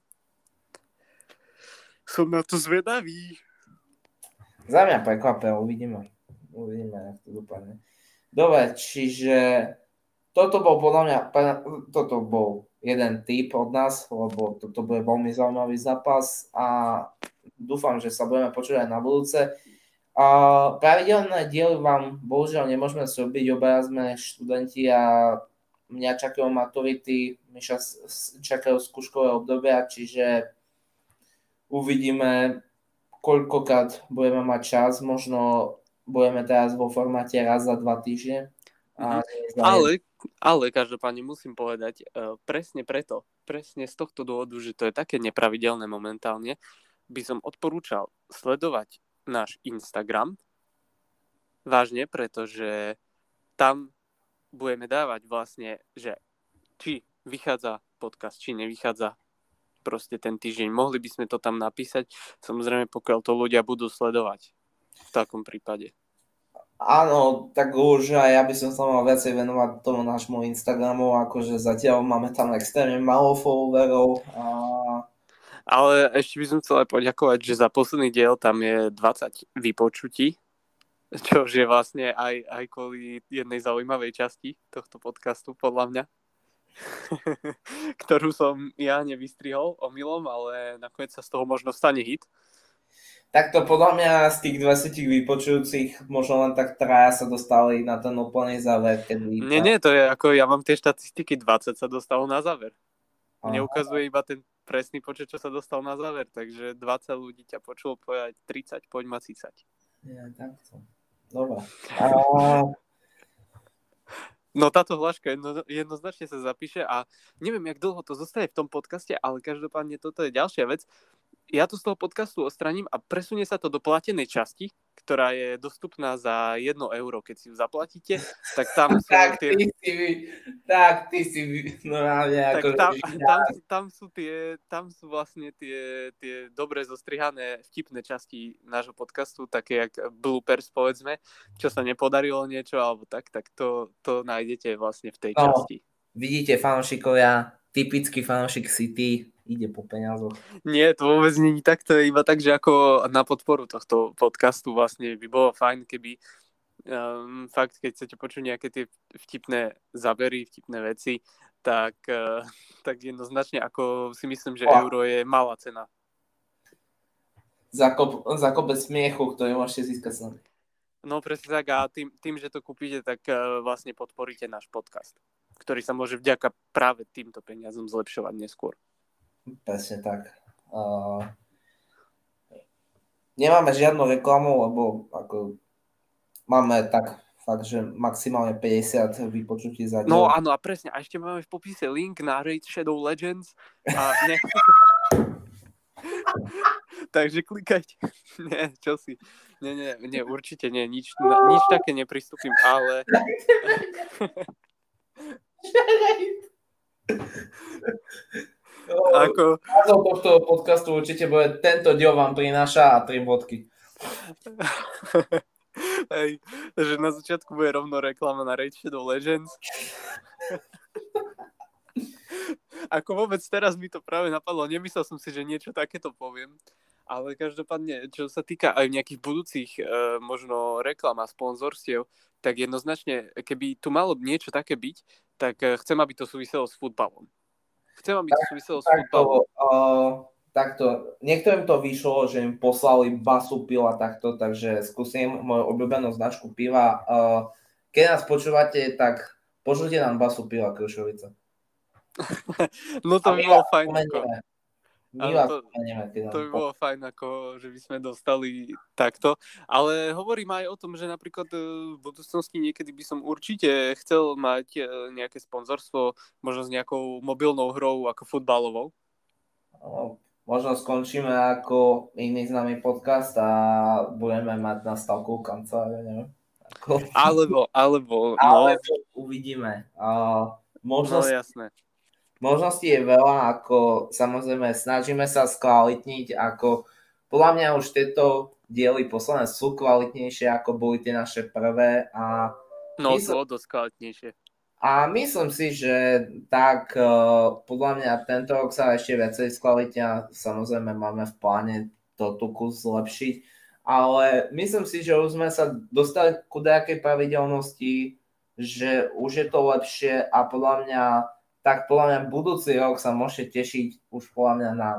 Som na to zvedavý. Za mňa prekvapia, uvidíme. Uvidíme, ako to dopadne. Dobre, čiže toto bol podľa mňa, toto bol jeden typ od nás, lebo toto bude veľmi zaujímavý zápas a dúfam, že sa budeme počuť aj na budúce. A pravidelné diely vám bohužiaľ nemôžeme zrobiť, obaja sme študenti a mňa čakajú maturity, Miša čakajú skúškové obdobia, čiže uvidíme, koľkokrát budeme mať čas, možno budeme teraz vo formáte raz za dva týždne. A mm-hmm. ale, ale každopádne musím povedať, uh, presne preto, presne z tohto dôvodu, že to je také nepravidelné momentálne, by som odporúčal sledovať náš Instagram. Vážne, pretože tam budeme dávať vlastne, že či vychádza podcast, či nevychádza proste ten týždeň. Mohli by sme to tam napísať, samozrejme pokiaľ to ľudia budú sledovať v takom prípade. Áno, tak už aj ja by som sa mal viacej venovať tomu nášmu Instagramu, akože zatiaľ máme tam extrémne malo followerov a ale ešte by som chcel aj poďakovať, že za posledný diel tam je 20 vypočutí, čo je vlastne aj, aj kvôli jednej zaujímavej časti tohto podcastu, podľa mňa. ktorú som ja nevystrihol omylom, ale nakoniec sa z toho možno stane hit. Takto podľa mňa z tých 20 vypočujúcich možno len tak traja sa dostali na ten úplný záver. Kedy... Nie, nie, to je ako, ja mám tie štatistiky, 20 sa dostalo na záver. Mne ukazuje iba ten presný počet, čo sa dostal na záver, takže 20 ľudí ťa počulo povedať 30, poď ma císať. Ja, takto. Dobre. A... No táto hláška jedno, jednoznačne sa zapíše a neviem, jak dlho to zostane v tom podcaste, ale každopádne toto je ďalšia vec. Ja to z toho podcastu ostraním a presunie sa to do platenej časti, ktorá je dostupná za 1 euro, keď si ju zaplatíte, tak tam sú tak, tie... Ty si, tak, ty si normálne tak ako... Tam, tam, tam, sú tie, tam sú vlastne tie, tie dobre zostrihané vtipné časti nášho podcastu, také jak bloopers, povedzme, čo sa nepodarilo niečo, alebo tak, tak to, to nájdete vlastne v tej no, časti. Vidíte, fanúšikovia, typický fanúšik City, ide po peniazoch. Nie, to vôbec je tak, to je iba tak, že ako na podporu tohto podcastu vlastne by bolo fajn, keby um, fakt, keď chcete počuť nejaké tie vtipné zábery, vtipné veci, tak, uh, tak jednoznačne ako si myslím, že wow. euro je malá cena. Za, kop, za kopec smiechu, ktorý môžete získať s nami. No presne tak a tým, tým, že to kúpite, tak uh, vlastne podporíte náš podcast, ktorý sa môže vďaka práve týmto peniazom zlepšovať neskôr. Presne tak. Uh, nemáme žiadnu reklamu, lebo ako máme tak fakt, že maximálne 50 vypočutí za No áno a presne, a ešte máme v popise link na Raid Shadow Legends a ne... Takže klikajte. nie, čo si. Nie, nie, nie, určite nie, nič, nič také nepristúpim, ale... Ako... Názov tohto podcastu určite bude tento diel vám prináša a tri bodky. Hej, že na začiatku bude rovno reklama na Raid Shadow Legends. Ako vôbec teraz mi to práve napadlo, nemyslel som si, že niečo takéto poviem, ale každopádne, čo sa týka aj nejakých budúcich e, možno reklam a sponzorstiev, tak jednoznačne, keby tu malo niečo také byť, tak e, chcem, aby to súviselo s futbalom. Chcem, aby to súviselo s futbalom. Uh, takto, niektorým to vyšlo, že im poslali basu pila takto, takže skúsim moju obľúbenú značku piva. Uh, keď nás počúvate, tak pošlite nám basu piva Krušovica. no to by bolo fajn. Ako... Ale to, to by bolo fajn, ako, že by sme dostali takto. Ale hovorím aj o tom, že napríklad e, v budúcnosti niekedy by som určite chcel mať e, nejaké sponzorstvo, možno s nejakou mobilnou hrou ako futbalovou. No, možno skončíme ako iný známy podcast a budeme mať na stavku kancelárie, neviem. Ako... Alebo, alebo, no. alebo uvidíme. Uh, možno... No jasné možností je veľa, ako samozrejme snažíme sa skvalitniť, ako podľa mňa už tieto diely posledné sú kvalitnejšie, ako boli tie naše prvé a No, myslím, sú dosť kvalitnejšie. A myslím si, že tak uh, podľa mňa tento rok sa ešte viacej skvalitia. Samozrejme máme v pláne to tu kus zlepšiť. Ale myslím si, že už sme sa dostali ku nejakej pravidelnosti, že už je to lepšie a podľa mňa tak podľa mňa budúci rok sa môžete tešiť už podľa mňa na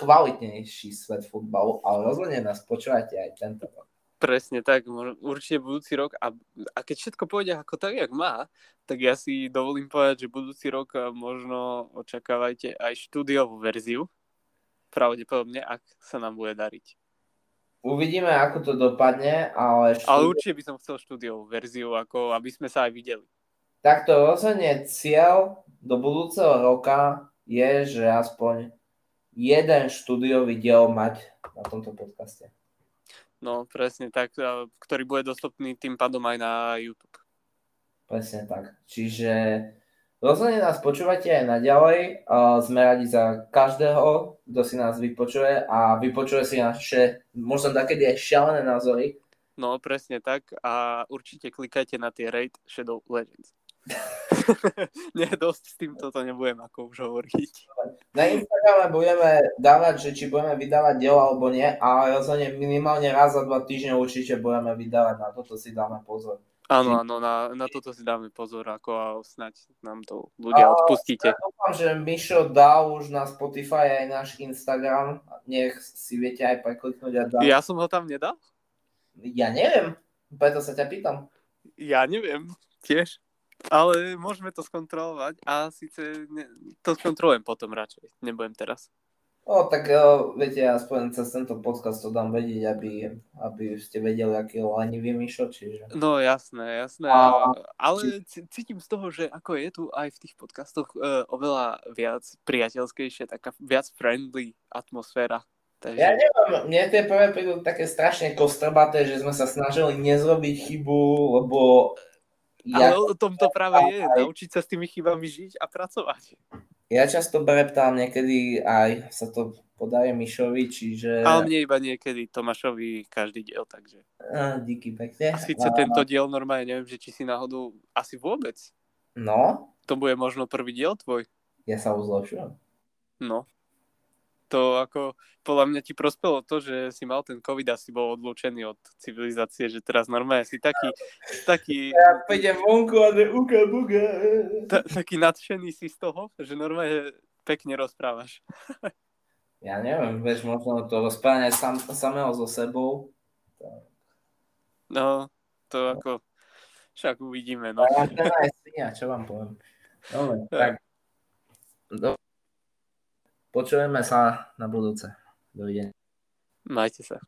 kvalitnejší svet futbalu, ale rozhodne nás počúvate aj tento rok. Presne tak, určite budúci rok a, a keď všetko pôjde ako tak, jak má, tak ja si dovolím povedať, že budúci rok eh, možno očakávajte aj štúdiovú verziu, pravdepodobne, ak sa nám bude dariť. Uvidíme, ako to dopadne, ale... Štúdio... Ale určite by som chcel štúdiovú verziu, ako aby sme sa aj videli. Takto rozhodne cieľ do budúceho roka je, že aspoň jeden štúdiový diel mať na tomto podcaste. No, presne tak, ktorý bude dostupný tým pádom aj na YouTube. Presne tak. Čiže rozhodne nás počúvate aj naďalej. Sme radi za každého, kto si nás vypočuje a vypočuje si naše, možno takedy aj šialené názory. No, presne tak. A určite klikajte na tie Raid Shadow Legends. Nie, dosť s týmto to nebudem ako už hovoriť. Na Instagrame budeme dávať, že či budeme vydávať dielo alebo nie, ale rozhodne minimálne raz za dva týždne určite budeme vydávať, na toto si dáme pozor. Áno, áno, na, na toto si dáme pozor, ako a snať nám to ľudia odpustíte. Ja dúfam, že Mišo dá už na Spotify aj náš Instagram, nech si viete aj prekliknúť a dá. Ja som ho tam nedal? Ja neviem, preto sa ťa pýtam. Ja neviem, tiež. Ale môžeme to skontrolovať a síce ne, to skontrolujem potom radšej, nebudem teraz. O, tak o, viete, aspoň cez tento podcast to dám vedieť, aby, aby ste vedeli, aký lenivý Mišo, čiže... No jasné, jasné, a... ale cítim z toho, že ako je tu aj v tých podcastoch e, oveľa viac priateľskejšie, taká viac friendly atmosféra. Takže... Ja neviem, mne tie prvé prídu také strašne kostrbaté, že sme sa snažili nezrobiť chybu, lebo ja... Ale o tom to práve je, naučiť sa s tými chybami žiť a pracovať. Ja často breptám, niekedy aj sa to podaje Mišovi, čiže... Ale mne iba niekedy, Tomášovi každý diel, takže... A, díky pekne. A síce a... tento diel normálne, neviem, že či si náhodou asi vôbec. No? To bude možno prvý diel tvoj. Ja sa uzlepšujem. No, to ako podľa mňa ti prospelo to, že si mal ten COVID a si bol odlúčený od civilizácie, že teraz normálne si taký... taký ja pôjdem vonku a ne uka buga. Ta, taký nadšený si z toho, že normálne pekne rozprávaš. ja neviem, vieš, možno to rozprávanie sam, samého so sebou. No, to ako... Však uvidíme, no. Ja, ja, čo vám poviem. Dobre, tak. Do... Počujeme sa na budúce. Dovidenia. Majte sa.